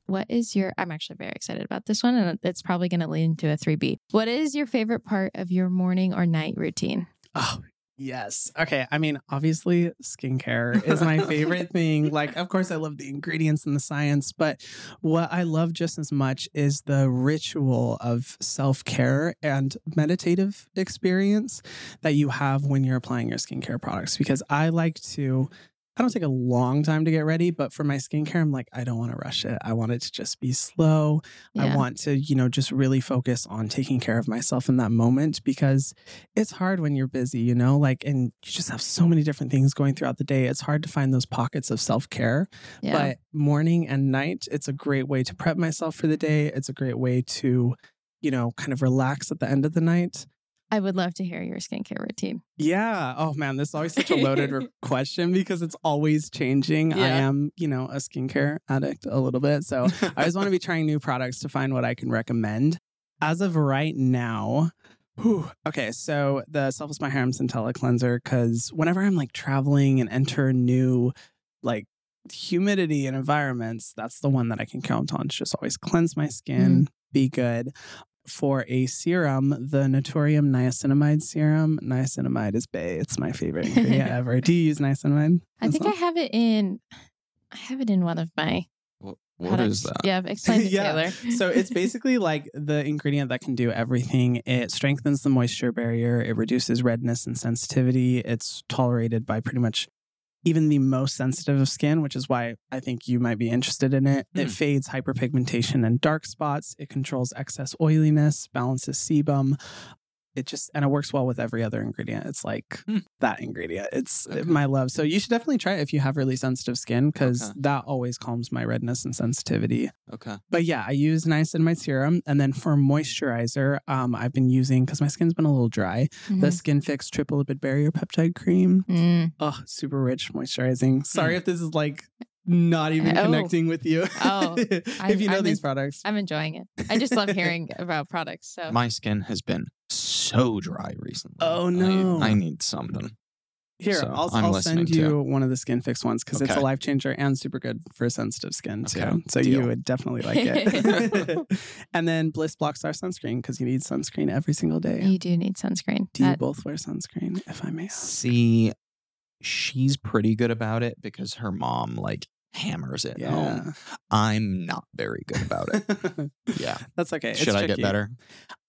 A: What is your? I'm actually very excited about this one, and it's probably going to lead into a three B. What is your favorite part of your morning or night routine?
C: Oh, yes. Okay. I mean, obviously, skincare is my favorite thing. Like, of course, I love the ingredients and the science, but what I love just as much is the ritual of self care and meditative experience that you have when you're applying your skincare products. Because I like to. I don't take a long time to get ready, but for my skincare, I'm like, I don't want to rush it. I want it to just be slow. I want to, you know, just really focus on taking care of myself in that moment because it's hard when you're busy, you know, like, and you just have so many different things going throughout the day. It's hard to find those pockets of self care.
A: Yeah.
C: But morning and night, it's a great way to prep myself for the day. It's a great way to, you know, kind of relax at the end of the night.
A: I would love to hear your skincare routine.
C: Yeah. Oh man, this is always such a loaded question because it's always changing. I am, you know, a skincare addict a little bit. So I always want to be trying new products to find what I can recommend. As of right now, whew, okay, so the Selfless by Hyram Centella cleanser, because whenever I'm like traveling and enter new like humidity and environments, that's the one that I can count on to just always cleanse my mm-hmm. skin, be good. For a serum, the Naturium niacinamide serum, niacinamide is bay. It's my favorite ingredient ever. Do you use niacinamide?
A: I think
C: well?
A: I have it in. I have it in one of my
B: Wh- What
A: products.
B: is that?
A: Yeah, explain to
C: Yeah.
A: Taylor.
C: so it's basically like the ingredient that can do everything. It strengthens the moisture barrier, it reduces redness and sensitivity. It's tolerated by pretty much even the most sensitive of skin, which is why I think you might be interested in it. It
B: Hmm.
C: fades hyperpigmentation and dark spots. It controls excess oiliness, balances sebum. It just and it works well with every other ingredient. It's like
B: Hmm.
C: that ingredient. It's
B: Okay.
C: my love. So you should definitely try it if you have really sensitive skin because
B: Okay.
C: that always calms my redness and sensitivity.
B: Okay.
C: But yeah, I use Nice in my serum, and then for moisturizer, um, I've been using because my skin's been a little dry. The
A: Mhm.
C: Skin Fix Triple Lipid Barrier Peptide Cream.
A: Mm.
C: Oh, super rich moisturizing. Sorry if this is like not even
A: Oh.
C: connecting with you.
A: Oh,
C: if you know
A: I'm
C: these
A: in-
C: products.
A: I'm enjoying it. I just love hearing about products. So
B: My skin has been so dry recently.
C: Oh, no.
B: I, need something.
C: Here,
B: so
C: I'll,
B: I'm
C: I'll send you one of the Skin Fix ones because it's a life changer and super good for sensitive skin too. So
B: deal.
C: you would definitely like it. and then Bliss Block Star sunscreen because you need sunscreen every single day.
A: you do need sunscreen.
C: Do you both wear sunscreen, if I may ask?
B: See, she's pretty good about it because her mom like hammers it home. I'm not very good about it. Yeah.
C: That's okay. It's
B: Should I get better?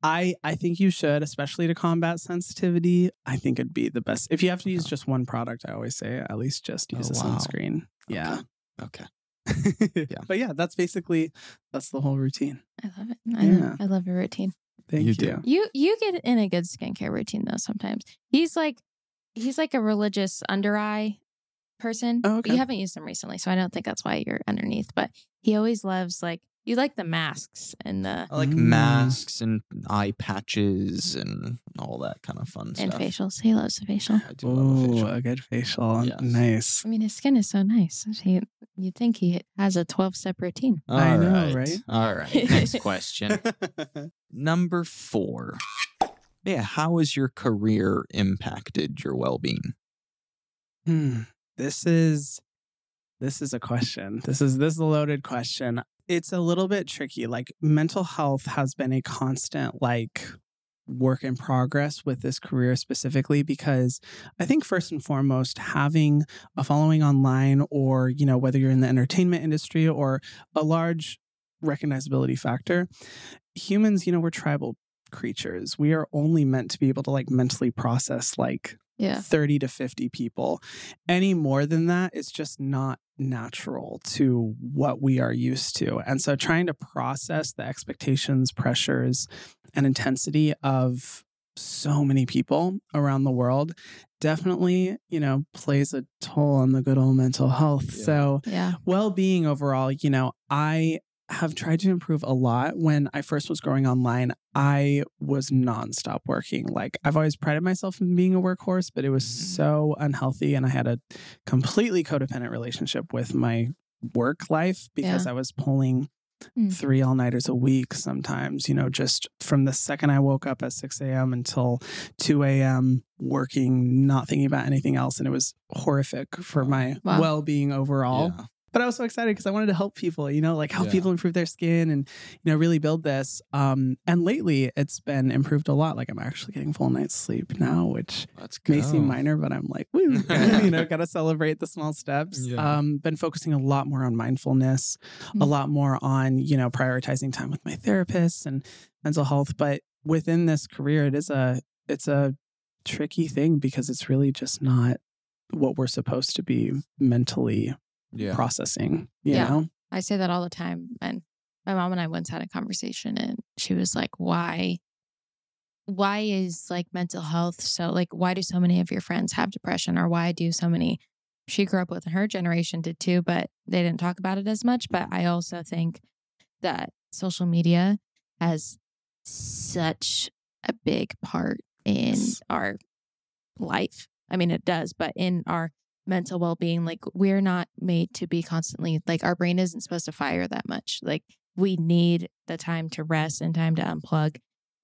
C: I I think you should, especially to combat sensitivity. I think it'd be the best. If you have to use just one product, I always say at least just
B: Oh,
C: use a
B: wow.
C: sunscreen. Yeah.
B: Okay. Yeah.
C: But yeah, that's basically that's the whole routine.
A: I love it. I,
C: Yeah.
A: love, I love a routine.
C: Thank
B: You
C: you.
B: do.
A: You you get in a good skincare routine though. Sometimes he's like he's like a religious under eye person.
C: Oh, okay.
A: You haven't used him recently, so I don't think that's why you're underneath. But he always loves like You like the masks and the
B: I like
C: Mm.
B: masks and eye patches and all that kind of fun
A: and
B: stuff.
A: facials. He loves the facial.
B: I do love a
C: Oh,
B: facial.
C: a good facial.
B: Yes.
C: Nice.
A: I mean, his skin is so nice. He, you'd think he has a 12 step routine.
C: I
B: All
C: know, right?
B: All right. Next question. Number four. Yeah, how has your career impacted your well-being?
C: Hmm. This is this is a question. This is this is a loaded question. It's a little bit tricky. Like mental health has been a constant like work in progress with this career specifically because I think first and foremost having a following online or you know whether you're in the entertainment industry or a large recognizability factor humans you know we're tribal creatures we are only meant to be able to like mentally process like
A: Yeah.
C: 30 to 50 people. Any more than that, it's just not natural to what we are used to. And so trying to process the expectations, pressures, and intensity of so many people around the world definitely, you know, plays a toll on the good old mental health.
B: Yeah.
C: So
A: Yeah.
C: well-being overall you know i have tried to improve a lot when i first was growing online i was nonstop working like i've always prided myself in being a workhorse but it was
B: Mhm.
C: so unhealthy and i had a completely codependent relationship with my work life because i was pulling
A: Mm.
C: three all-nighters a week sometimes you know just from the second i woke up at 6 a.m until 2 a.m working not thinking about anything else and it was horrific for my
A: Wow.
C: well-being overall
B: Yeah.
C: But I was so excited because I wanted to help people, you know, like help
B: Yeah.
C: people improve their skin and, you know, really build this. Um, and lately it's been improved a lot. Like I'm actually getting full night's sleep now, which may seem minor, but I'm like, woo, you know, got to celebrate the small steps.
B: Yeah.
C: Um, been focusing a lot more on mindfulness, a
A: Mm.
C: lot more on, you know, prioritizing time with my therapist and mental health. But within this career, it is a, it's a tricky thing because it's really just not what we're supposed to be mentally
B: Yeah.
C: processing, you
A: Yeah.
C: know?
A: I say that all the time. And my mom and I once had a conversation and she was like, why? Why is like mental health so like why do so many of your friends have depression or why do so many she grew up with and her generation did too, but they didn't talk about it as much. But I also think that social media has such a big part in
C: Yes.
A: our life. I mean, it does, but in our mental well being, like we're not made to be constantly like our brain isn't supposed to fire that much. Like we need the time to rest and time to unplug.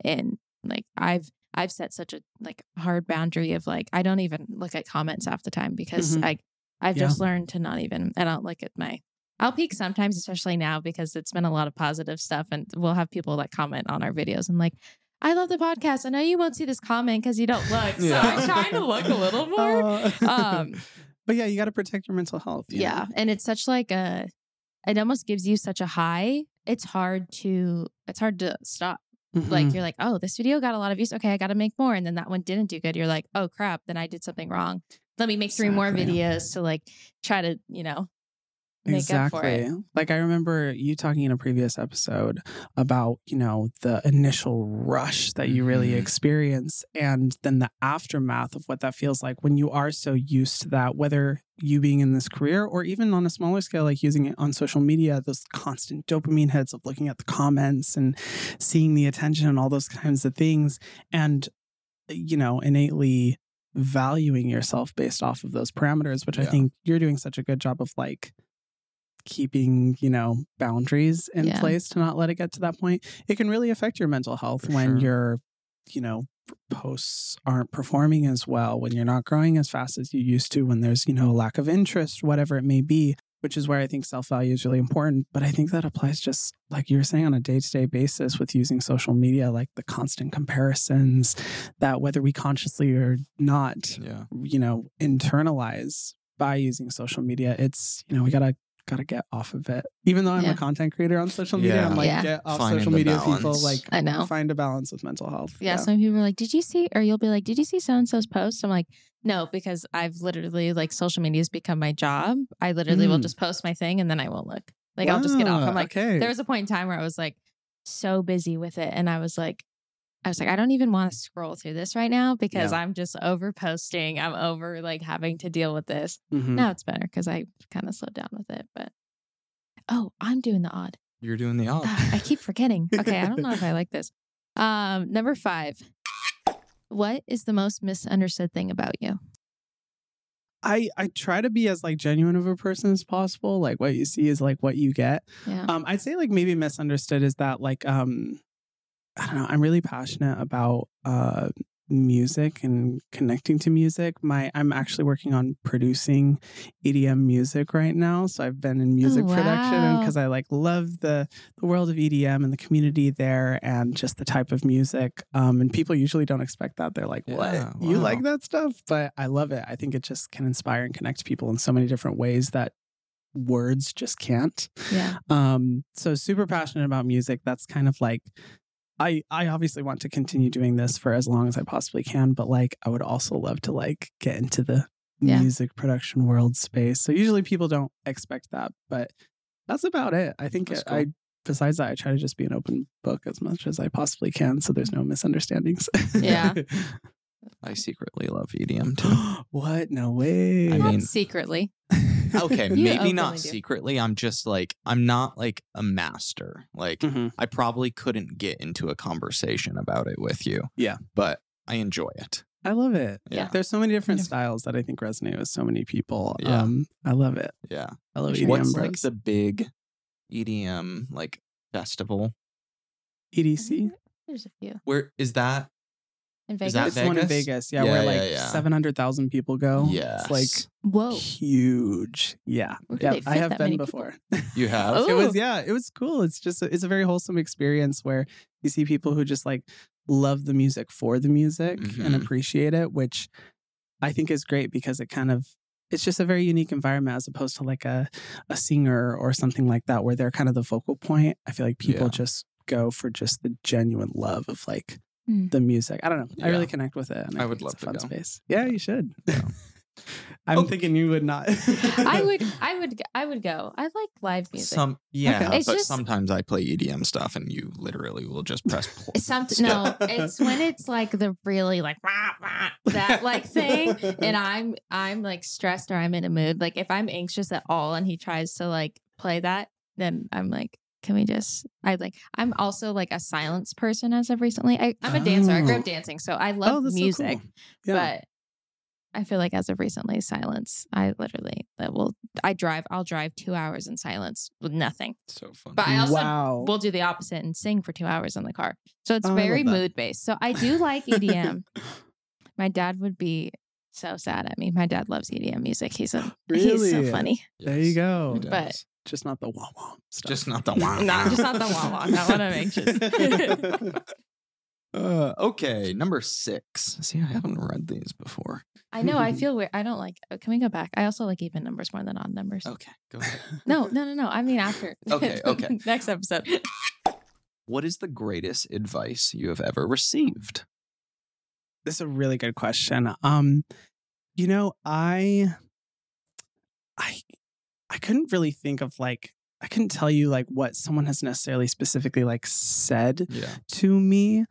A: And like I've I've set such a like hard boundary of like I don't even look at comments half the time because
C: Mhm.
A: I I've
C: Yeah.
A: just learned to not even I don't look at my I'll peek sometimes, especially now because it's been a lot of positive stuff and we'll have people that comment on our videos and like I love the podcast. I know you won't see this comment because you don't look. So
B: Yeah.
A: I'm trying to look a little more.
C: Uh,
A: Um,
C: but yeah, you got to protect your mental health. you
A: yeah.
C: know?
A: And it's such like a, it almost gives you such a high. It's hard to, it's hard to stop. Like
C: Mhm.
A: you're like, oh, this video got a lot of views. Okay, I got to make more. And then that one didn't do good. You're like, oh crap, then I did something wrong. Let me make three more videos to like try to, you know, make up for it.
C: Like I remember you talking in a previous episode about, you know, the initial rush that you really
B: Mhm.
C: experience and then the aftermath of what that feels like when you are so used to that, whether you being in this career or even on a smaller scale, like using it on social media, those constant dopamine hits of looking at the comments and seeing the attention and all those kinds of things. And, you know, innately valuing yourself based off of those parameters, which I think you're doing such a good job of like keeping, you know, boundaries in
A: Yeah.
C: place to not let it get to that point. It can really affect your mental health
B: For
C: when
B: sure.
C: your, you know, posts aren't performing as well, when you're not growing as fast as you used to, when there's, you know, lack of interest, whatever it may be, which is where I think self value is really important. But I think that applies just like you were saying on a day to day basis with using social media, like the constant comparisons that whether we consciously or not,
B: Yeah.
C: you know, internalize by using social media. It's, you know, we gotta gotta get off of it. Even though I'm
A: Yeah.
C: a content creator on social media,
B: Yeah.
C: I'm like,
A: Yeah.
C: get off
B: Finding
C: social
B: the
C: media, people. Like
A: I know.
C: find a balance with mental health.
A: Yeah, some people are like, "Did you see?" Or you'll be like, "Did you see so and so's post?" I'm like, "No," because I've literally like social media has become my job. I literally will
C: Mm.
A: just post my thing and then I won't look. Like I'll just get off. I'm like,
C: okay.
A: there was a point in time where I was like so busy with it, and I was like, I was like, I don't even want to scroll through this right now because
C: Yeah.
A: I'm just over posting. I'm over like having to deal with this.
C: Mhm.
A: Now it's better because I kind of slowed down with it. But oh, I'm doing the odd.
B: You're doing the odd.
A: I keep forgetting. Okay, I don't know if I like this. Um, number five. What is the most misunderstood thing about you?
C: I I try to be as like genuine of a person as possible. Like what you see is like what you get.
A: Yeah.
C: Um, I'd say like maybe misunderstood is that like um, I don't know. I'm really passionate about uh music and connecting to music. My I'm actually working on producing EDM music right now. So I've been in music
A: Oh,
C: production because I like love the the world of EDM and the community there and just the type of music. Um, and people usually don't expect that. They're like, "What?
B: Yeah,
C: You like that stuff?" But I love it. I think it just can inspire and connect people in so many different ways that words just can't.
A: yeah.
C: Um, so super passionate about music. That's kind of like I I obviously want to continue doing this for as long as I possibly can, but like I would also love to like get into the
A: Yeah.
C: music production world space. So usually people don't expect that, but that's about it. I think
B: That's
C: I besides that I try to just be an open book as much as I possibly can so there's no misunderstandings.
A: Yeah.
B: I secretly love EDM too.
C: what? No way.
B: I mean-
A: secretly.
B: Okay,
A: You
B: maybe
A: openly
B: not
A: do.
B: secretly. I'm just like I'm not like a master. Like
C: Mhm.
B: I probably couldn't get into a conversation about it with you.
C: Yeah.
B: But I enjoy it.
C: I love it.
B: Yeah.
C: There's so many different
A: Yeah.
C: styles that I think resonate with so many people.
B: Yeah.
C: Um, I love it.
B: Yeah.
C: I love
A: Sure.
C: EDM
B: What's
C: bros.
B: like the big EDM like festival?
C: EDC?
A: There's a few
B: Where is that?
A: In
B: Is
A: Vegas.
B: that
C: It's the one in
B: Vegas?
C: Vegas, yeah,
B: Yeah,
C: where
B: yeah,
C: like
B: yeah.
C: 700,000 people go.
B: Yes.
C: It's like
A: Whoa.
C: huge. Yeah. Yeah I have been before.
B: You have?
C: It was yeah, it was cool. It's just a, it's a very wholesome experience where you see people who just like love the music for the music and
B: Mhm.
C: appreciate it, which I think is great because it kind of it's just a very unique environment as opposed to like a a singer or something like that where they're kind of the focal point. I feel like people
B: Yeah.
C: just go for just the genuine love of like
A: Mm.
C: the music. I don't know. I really connect with it. And
B: I
C: I,
B: would love
C: it's a
B: to
C: fun
B: go.
C: space. Yeah, you should.
B: Yeah.
C: I'm
B: Oh.
C: thinking you would not.
A: I would I would I would go. I like live music.
B: Some yeah,
A: It's
B: but
A: just-
B: sometimes I play EDM stuff and you literally will just press play.
A: It's something no, it's when it's like the really like rah, rah, that like thing, and I'm I'm like stressed or I'm in a mood. Like if I'm anxious at all, and he tries to like play that, then I'm like, can we just? I like. I'm also like a silence person as of recently. I, I'm a dancer. I grew
C: Oh.
A: up dancing, so I
C: oh,
A: love
C: that's so
A: music,
C: cool. Yeah.
A: but. I feel like as of recently, silence. I literally that will. I drive. I'll drive two hours in silence with nothing.
B: So fun.
A: But I also
C: wow.
A: we'll do the opposite and sing for two hours in the car. So it's
C: Oh,
A: very mood based. So I do like EDM. My dad would be so sad at me. My dad loves EDM music. He's a he's so
C: Really?
A: funny.
C: there you go.
B: He
A: But-
B: does.
C: Just not the wah wah stuff.
B: just not the wah.
A: No, just not the wah wah. Not when I'm anxious.
B: Uh, okay, number six. See, I haven't read these before.
A: I know. I feel weird. I don't like. uh, Can we go back? I also like even numbers more than odd numbers.
B: Okay, go ahead.
A: No, no, no, no. I mean after.
B: Okay, okay.
A: Next episode.
B: What is the greatest advice you have ever received?
C: this is a really good question. Um, you know, I, I, I couldn't really think of like I couldn't tell you like what someone has necessarily specifically like said
B: Yeah.
C: to me,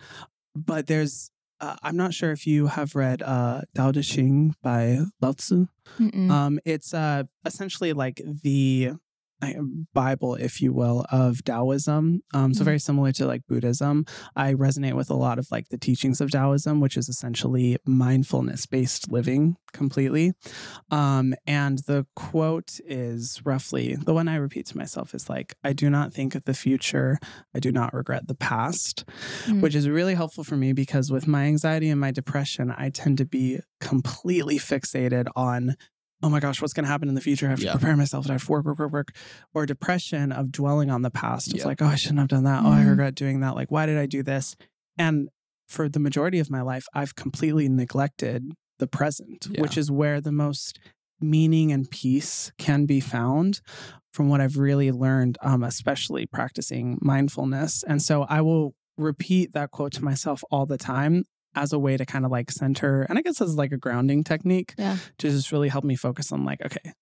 C: but there's. Uh, I'm not sure if you have read uh, Tao Te Ching by Lao Tzu.
A: Mm-mm.
C: Um, it's uh, essentially like the Bible, if you will, of Taoism. Um, so
A: Mhm.
C: very similar to like Buddhism. I resonate with a lot of like the teachings of Taoism, which is essentially mindfulness based living completely. Um, and the quote is roughly the one I repeat to myself is like, I do not think of the future. I do not regret the past,
A: Mm.
C: which is really helpful for me because with my anxiety and my depression, I tend to be completely fixated on oh my gosh, what's going to happen in the future? I have to
B: Yeah.
C: prepare myself. I have to work, work, work, work. Or depression of dwelling on the past. It's
B: Yeah.
C: like, oh, I shouldn't have done that. Oh, I
A: Mhm.
C: regret doing that. Like, why did I do this? And for the majority of my life, I've completely neglected the present,
B: Yeah.
C: which is where the most meaning and peace can be found from what I've really learned, um, especially practicing mindfulness. And so I will repeat that quote to myself all the time as a way to kind of like center, and I guess as like a grounding technique
A: Yeah.
C: to just really help me focus on like, okay,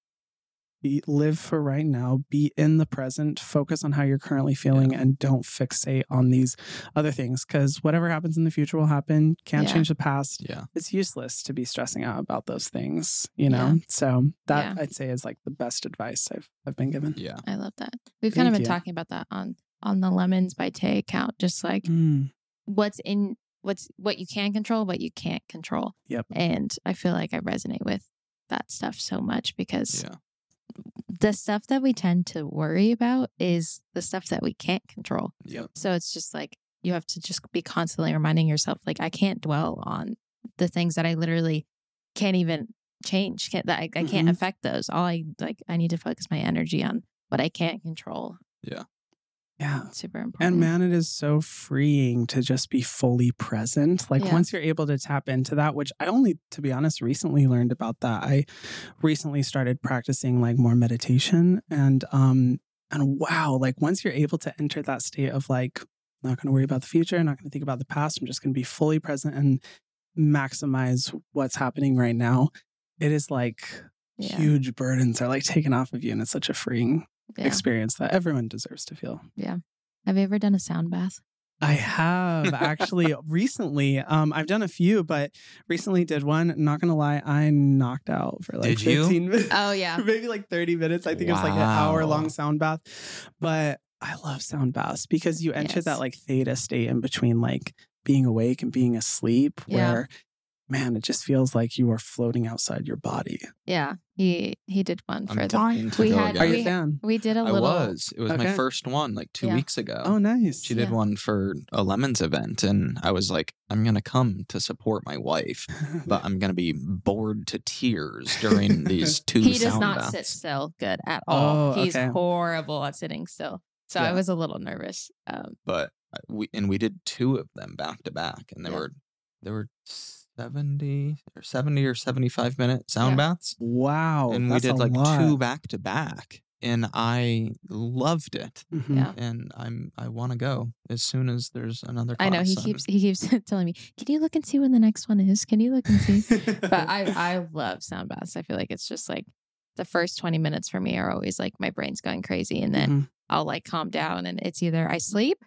C: be, live for right now, be in the present, focus on how you're currently feeling, and don't fixate on these other things because whatever happens in the future will happen. Can't
A: Yeah.
C: change the past.
B: Yeah.
C: It's useless to be stressing out about those things, you know? So that
A: Yeah.
C: I'd say is like the best advice I've, I've been given.
B: Yeah.
A: I love that. We've kind of been
C: you.
A: talking about that on on the Lemons by Tay account, just like
C: Mm,
A: what's in what's what you can control, what you can't control.
C: Yep.
A: And I feel like I resonate with that stuff so much because
B: Yeah.
A: the stuff that we tend to worry about is the stuff that we can't control.
B: Yep.
A: So it's just like you have to just be constantly reminding yourself, like, I can't dwell on the things that I literally can't even change. Can't that I, I can't
C: Mhm.
A: affect those. All I like I need to focus my energy on what I can't control.
C: yeah.
A: It's super important.
C: And man, it is so freeing to just be fully present. Like
A: Yeah.
C: once you're able to tap into that, which I only, to be honest, recently learned about that. I recently started practicing like more meditation and um and wow, like once you're able to enter that state of like not going to worry about the future, not going to think about the past, I'm just going to be fully present and maximize what's happening right now. It is like
A: Yeah.
C: huge burdens are like taken off of you and it's such a freeing
A: yeah.
C: experience that everyone deserves to feel. Yeah.
A: Have you ever done a sound bath?
C: I have actually recently. Um, I've done a few, but recently did one. Not gonna lie, I knocked out for like
B: Did you?
C: 15 minutes.
A: Oh yeah.
C: maybe like 30 minutes. I think it was like an hour long sound bath. But I love sound baths because you enter
A: Yes.
C: that like theta state in between like being awake and being asleep
A: Yeah.
C: where man, it just feels like you are floating outside your body.
A: Yeah. He he did one for
B: I'm
A: the
B: dying to
A: we
B: go
A: had-
B: again.
C: Are you
A: we-
C: a fan?
A: we did a
B: I
A: little
B: was. It was my
C: Okay.
B: first one like two
A: Yeah.
B: weeks ago.
C: Oh, nice.
B: She did
A: Yeah.
B: one for a lemons event, and I was like, I'm gonna come to support my wife, but I'm gonna be bored to tears during these two.
A: he does
B: sound
A: not
B: baths.
A: sit still good at all.
C: Oh,
A: He's
C: okay.
A: horrible at sitting still. So I
C: Yeah.
A: was a little nervous. Um,
B: But uh, we and we did two of them back to back, and they
A: Yeah.
B: were they were seventy or seventy or seventy five minute sound
A: Yeah.
B: baths,
C: wow.
B: and we did like
C: lot.
B: two back to back, and I loved it.
C: Mhm.
A: Yeah.
B: And I'm I want to go as soon as there's another.
A: I know he
B: class. I'm-
A: keeps he keeps telling me, "Can you look and see when the next one is? Can you look and see?" but I I love sound baths. I feel like it's just like the first 20 minutes for me are always like my brain's going crazy and then
C: Mhm.
A: I'll like calm down and it's either I sleep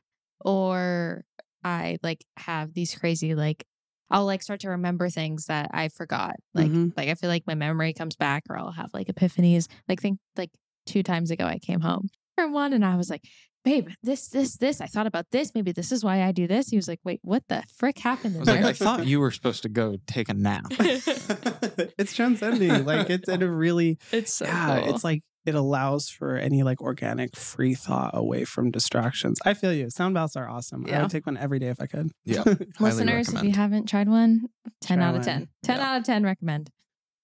A: or I like have these crazy like I'll like start to remember things that I forgot. Like
C: Mhm.
A: like I feel like my memory comes back or I'll have like epiphanies. Like think like two times ago I came home from one and I was like, babe, this, this, this. I thought about this. Maybe this is why I do this. He was like, wait, what the frick happened
B: I
A: in
B: was like. I thought you were supposed to go take a nap.
C: it's transcending. Like it's in a really
A: it's so
C: yeah,
A: cool.
C: it's like it allows for any like organic free thought away from distractions. I feel you. Sound baths are awesome. I would take one every day if I could.
B: Yeah. Highly
A: Listeners, if you haven't tried one, 10
C: Try
A: out of
C: one.
A: 10. 10
B: Yeah.
A: out of 10 recommend.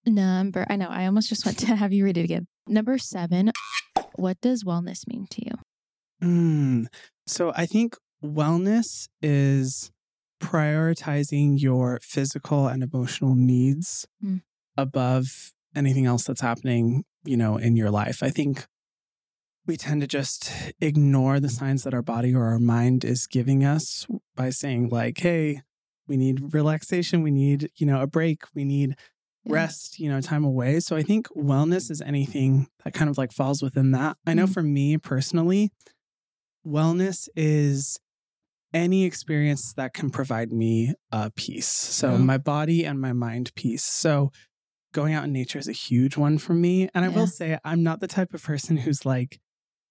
A: Number, I know, I almost just went to have you read it again. Number seven, what does wellness mean to you?
C: Mm. So I think wellness is prioritizing your physical and emotional needs
A: Mm.
C: above anything else that's happening, you know, in your life. I think we tend to just ignore the signs that our body or our mind is giving us by saying like, "Hey, we need relaxation, we need, you know, a break, we need rest, you know, time away." So I think wellness is anything that kind of like falls within that. I know
A: Mhm.
C: for me personally, wellness is any experience that can provide me uh, peace. So
A: Mhm.
C: my body and my mind peace. So going out in nature is a huge one for me. And I
A: Yeah.
C: will say I'm not the type of person who's like,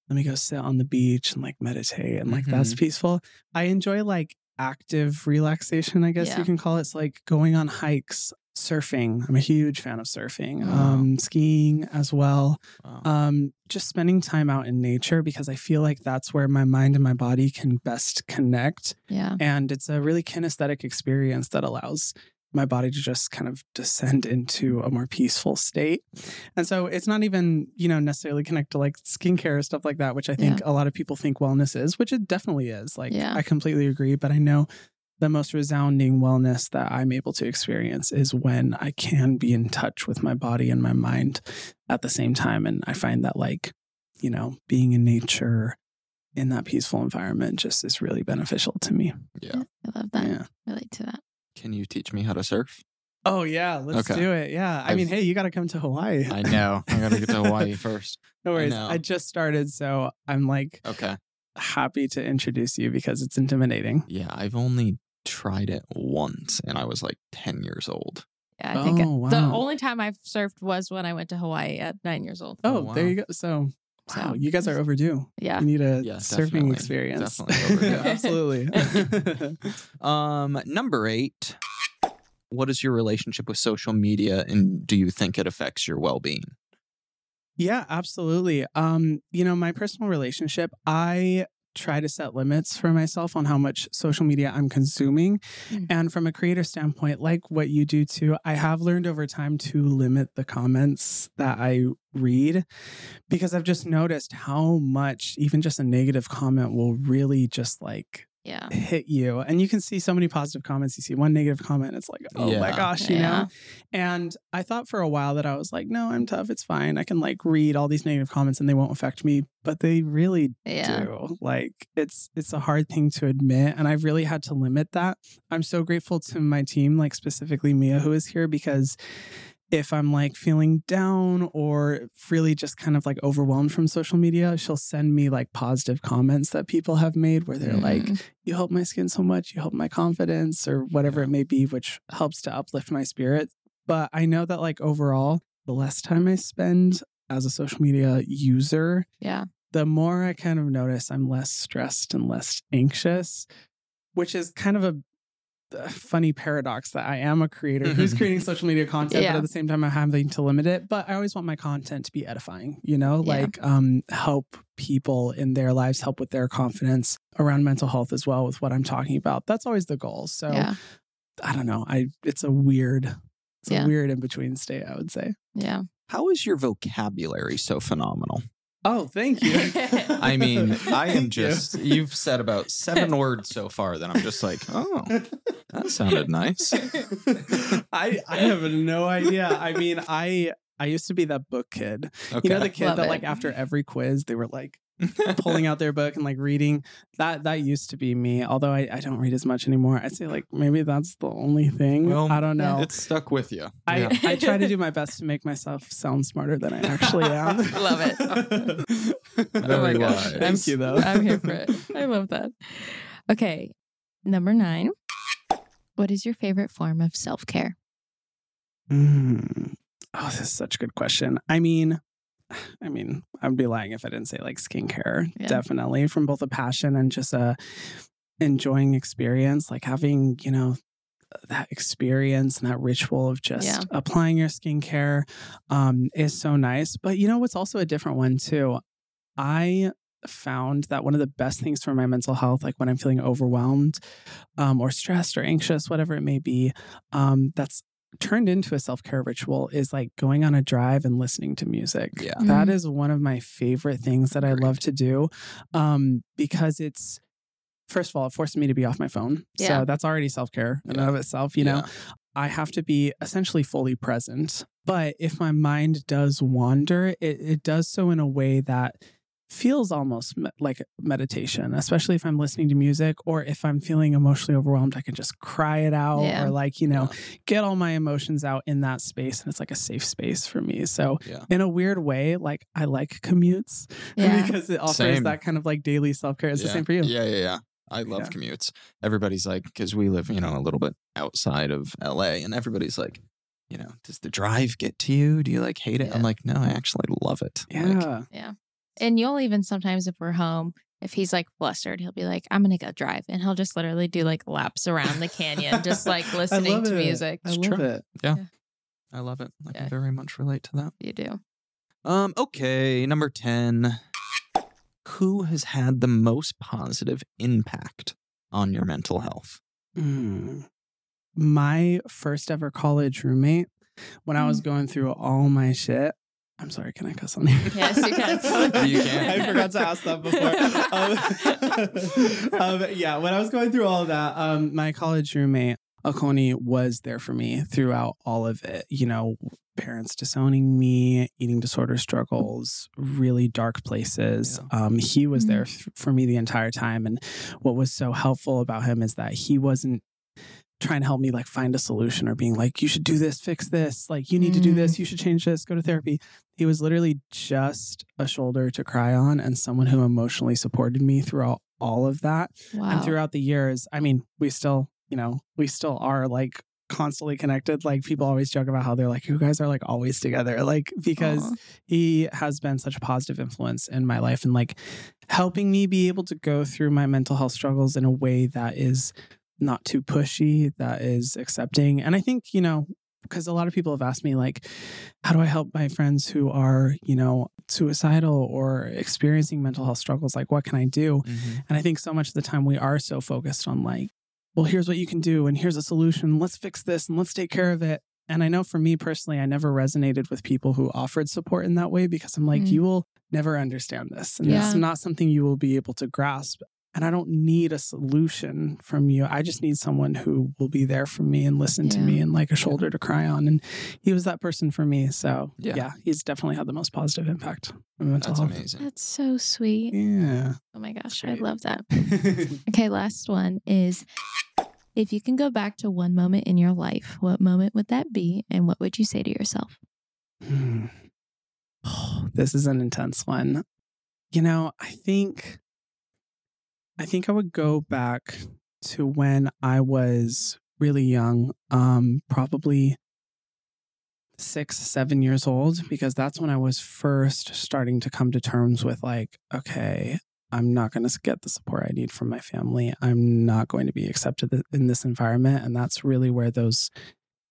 C: let me go sit on the beach and like meditate and like that's peaceful. I enjoy like active relaxation, I guess
A: Yeah.
C: you can call it. It's like going on hikes, surfing. I'm a huge fan of surfing,
B: Wow.
C: um, skiing as well
B: Wow.
C: um, just spending time out in nature because I feel like that's where my mind and my body can best connect.
A: Yeah.
C: And it's a really kinesthetic experience that allows my body to just kind of descend into a more peaceful state. And so it's not even, you know, necessarily connect to like skincare or stuff like that, which I think a lot of people think wellness is, which it definitely is. Like,
A: Yeah.
C: I completely agree. But I know the most resounding wellness that I'm able to experience is when I can be in touch with my body and my mind at the same time. And I find that, like, you know, being in nature in that peaceful environment just is really beneficial to me.
B: yeah.
A: I love that.
C: Yeah.
A: Relate to that.
B: Can you teach me how to surf?
C: Oh yeah, let's
B: Okay.
C: do it. Yeah. I
B: I've-
C: mean, hey, you got to come to Hawaii.
B: I know. I gotta get to Hawaii first.
C: no worries.
B: know.
C: I, just started, so I'm like
B: Okay.
C: happy to introduce you because it's intimidating.
B: Yeah, I've only tried it once, and I was like ten years old.
A: Yeah, I think
C: Oh,
A: I- the only time I've surfed was when I went to Hawaii at nine years old.
C: Oh,
B: Oh,
C: there you go. So,
A: So-
C: wow, you guys are overdue.
A: Yeah.
C: You need a
B: Yeah,
C: surfing
B: definitely.
C: experience.
B: Definitely overdue.
C: Absolutely.
B: Um, number eight. What is your relationship with social media, and do you think it affects your well-being?
C: Yeah, absolutely. Um, you know, my personal relationship, I try to set limits for myself on how much social media I'm consuming.
A: Mm.
C: And from a creator standpoint, like what you do too, I have learned over time to limit the comments that I read because I've just noticed how much even just a negative comment will really just like
A: Yeah.
C: hit you. And you can see so many positive comments. You see one negative comment, it's like, oh my gosh, you
A: Yeah.
C: know? And I thought for a while that I was like, no, I'm tough. It's fine. I can like read all these negative comments and they won't affect me. But they really
A: Yeah.
C: do. Like it's it's a hard thing to admit. And I've really had to limit that. I'm so grateful to my team, like specifically Mia, who is here because if I'm like feeling down or really just kind of like overwhelmed from social media, she'll send me like positive comments that people have made where they're like,
A: Mm.
C: you help my skin so much, you help my confidence, or whatever it may be, which helps to uplift my spirit. But I know that, like, overall, the less time I spend as a social media user,
A: yeah.
C: the more I kind of notice I'm less stressed and less anxious, which is kind of a funny paradox that I am a creator who's creating social media content,
A: Yeah.
C: but at the same time, I'm having to limit it. But I always want my content to be edifying, you know,
A: Yeah.
C: like um, help people in their lives, help with their confidence around mental health as well with what I'm talking about. That's always the goal. So
A: Yeah.
C: I don't know. I it's a weird, it's
A: Yeah.
C: a weird in between state, I would say.
A: Yeah.
B: How is your vocabulary so phenomenal?
C: Oh, thank you.
B: I mean, I am
C: Thank you.
B: just, you've said about seven words so far that I'm just like, oh, that sounded nice.
C: I I have no idea. I mean, I I used to be that book kid.
B: Okay.
C: You know, the kid
A: Love
C: that
A: it.
C: like after every quiz they were like pulling out their book and like reading. That that used to be me. Although I, I don't read as much anymore. I'd say like maybe that's the only thing.
B: Well,
C: I don't know.
B: It's stuck with you.
C: I,
B: Yeah.
C: I try to do my best to make myself sound smarter than I actually am.
A: Love
C: it.
A: oh my
B: Very
A: gosh.
B: wise.
C: Thank you though.
A: I'm here for it. I love that. Okay. Number nine. What is your favorite form of self care?
C: Mm. Oh, this is such a good question. I mean, I mean, I'd be lying if I didn't say like skincare.
A: Yeah.
C: Definitely from both a passion and just a enjoying experience, like having, you know, that experience and that ritual of just
A: Yeah.
C: applying your skincare um, is so nice. But you know what's also a different one too? I found that one of the best things for my mental health, like when I'm feeling overwhelmed um, or stressed or anxious, whatever it may be, um, that's turned into a self care ritual is like going on a drive and listening to music.
B: Yeah.
C: That
A: Mhm.
C: is one of my favorite things that I love to do um, because it's, first of all, it forces me to be off my phone.
A: Yeah.
C: So that's already self care in and of itself, you know?
B: Yeah.
C: I have to be essentially fully present. But if my mind does wander, it, it does so in a way that feels almost me- like meditation, especially if I'm listening to music or if I'm feeling emotionally overwhelmed, I can just cry it out
A: Yeah.
C: or like, you know, get all my emotions out in that space. And it's like a safe space for me. So,
B: Yeah.
C: in a weird way, like I like commutes
A: Yeah.
C: because it offers
B: Same.
C: that kind of like daily self care. It's
B: yeah.
C: the same for you.
B: Yeah, yeah, yeah. I love
C: Yeah.
B: commutes. Everybody's like, because we live, you know, a little bit outside of LA, and everybody's like, you know, does the drive get to you? Do you like hate it? I'm like, no, I actually love it. Like,
C: Yeah.
A: And you'll even sometimes, if we're home, if he's like flustered, he'll be like, I'm going to go drive. And he'll just literally do like laps around the canyon, just like listening to
C: it.
A: music.
C: I
B: It's
C: love
B: true.
C: it.
B: I love it. I
A: Yeah.
B: can very much relate to that.
A: You do.
B: Um, okay, number 10. Who has had the most positive impact on your mental health?
C: Mm. My first ever college roommate, when I was
A: Mm.
C: going through all my shit. I'm sorry, can I cuss on here?
A: Yes, you can.
B: You can.
C: I forgot to ask that before. Um, um, yeah, when I was going through all of that, um, my college roommate, Akoni, was there for me throughout all of it. You know, parents disowning me, eating disorder struggles, really dark places. Um, he was there f- for me the entire time. And what was so helpful about him is that he wasn't trying to help me like find a solution or being like, you should do this, fix this, like you need to do this, you should change this, go to therapy. He was literally just a shoulder to cry on and someone who emotionally supported me throughout all of that.
A: Wow.
C: And throughout the years, I mean, we still, you know, we still are like constantly connected. Like people always joke about how they're like, you guys are like always together. Like because
A: Aw.
C: he has been such a positive influence in my life and like helping me be able to go through my mental health struggles in a way that is not too pushy, that is accepting. And I think, you know, because a lot of people have asked me like how do I help my friends who are, you know, suicidal or experiencing mental health struggles like what can I do? And I think so much of the time we are so focused on like, well, here's what you can do, and here's a solution. Let's fix this and let's take care of it. And I know for me personally, I never resonated with people who offered support in that way because I'm like,
A: Mm.
C: you will never understand this. And
A: Yeah.
C: it's not something you will be able to grasp. And I don't need a solution from you. I just need someone who will be there for me and listen to me and like a shoulder to cry on. And he was that person for me. So
B: Yeah.
C: yeah, he's definitely had the most positive impact on mental
B: That's
C: health.
B: amazing.
A: That's so sweet.
C: Yeah.
A: Oh my gosh, I love that. Okay, last one is if you can go back to one moment in your life, what moment would that be? And what would you say to yourself?
C: Hmm. Oh, this is an intense one. You know, I think I think I would go back to when I was really young, um, probably six, seven years old, because that's when I was first starting to come to terms with like, okay, I'm not going to get the support I need from my family. I'm not going to be accepted in this environment. And that's really where those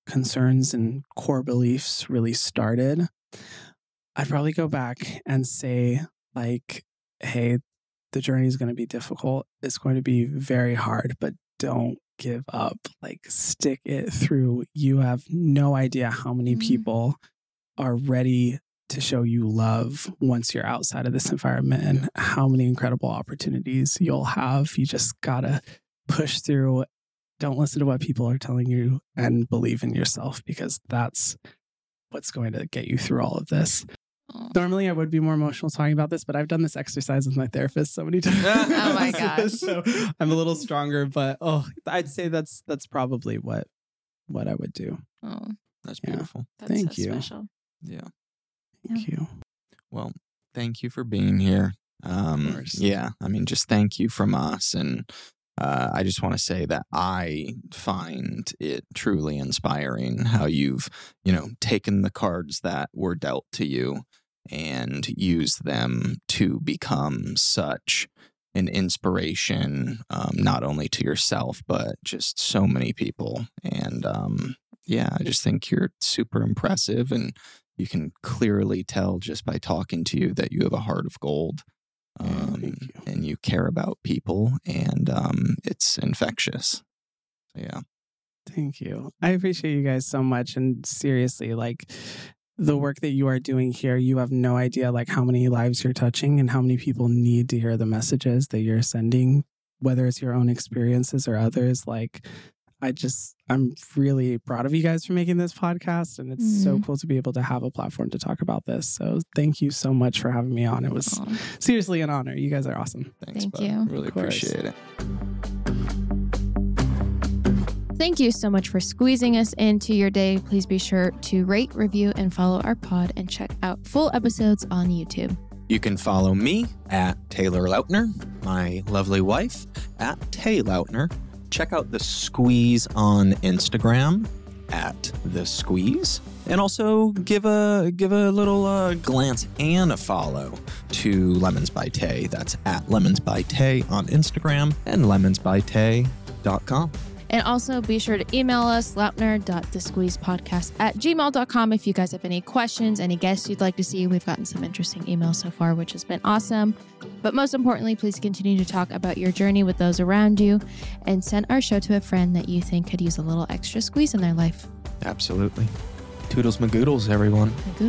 C: concerns and core beliefs really started. I'd probably go back and say, like, hey, the journey is going to be difficult. It's going to be very hard, but don't give up. Like, stick it through. You have no idea how many
A: Mhm.
C: people are ready to show you love once you're outside of this environment and how many incredible opportunities you'll have. You just got to push through. Don't listen to what people are telling you and believe in yourself because that's what's going to get you through all of this. Normally, I would be more emotional talking about this, but I've done this exercise with my therapist so many times.
A: Oh my gosh.
C: so I'm a little stronger, but oh, I'd say that's that's probably what what I would do.
A: oh,
B: That's
C: Yeah.
B: beautiful.
A: that's
C: Thank
A: so
C: you.
A: special.
B: Yeah.
C: Thank you.
B: Well, thank you for being here. Um,
C: course.
B: yeah, I mean, just thank you from us. And uh, I just want to say that I find it truly inspiring how you've, you know, taken the cards that were dealt to you and use them to become such an inspiration, um, not only to yourself, but just so many people. And um, yeah, I just think you're super impressive and you can clearly tell just by talking to you that you have a heart of gold um,
C: thank you.
B: and you care about people and um, it's infectious so yeah
C: Thank you. I appreciate you guys so much. And seriously, like the work that you are doing here, you have no idea like how many lives you're touching and how many people need to hear the messages that you're sending, whether it's your own experiences or others. Like I just I'm really proud of you guys for making this podcast. And it's so mm-hmm. cool to be able to have a platform to talk about this. So thank you so much for having me on. It was
A: Oh,
C: seriously an honor. You guys are awesome.
B: thanks
A: Thank
B: bud.
A: you.
B: really appreciate it
A: Thank you so much for squeezing us into your day. Please be sure to rate, review, and follow our pod and check out full episodes on YouTube.
B: you can follow me at taylor lautner my lovely wife at tay lautner check out the squeeze on instagram at the squeeze and also give a give a little uh, glance and a follow to lemons by tay that's at lemons by tay on instagram and lemonsbytay.com
A: And also be sure to email us, lautner.thesqueezepodcast at gmail.com if you guys have any questions, any guests you'd like to see. We've gotten some interesting emails so far, which has been awesome. But most importantly, please continue to talk about your journey with those around you and send our show to a friend that you think could use a little extra squeeze in their life.
B: absolutely toodles magoodles everyone
A: My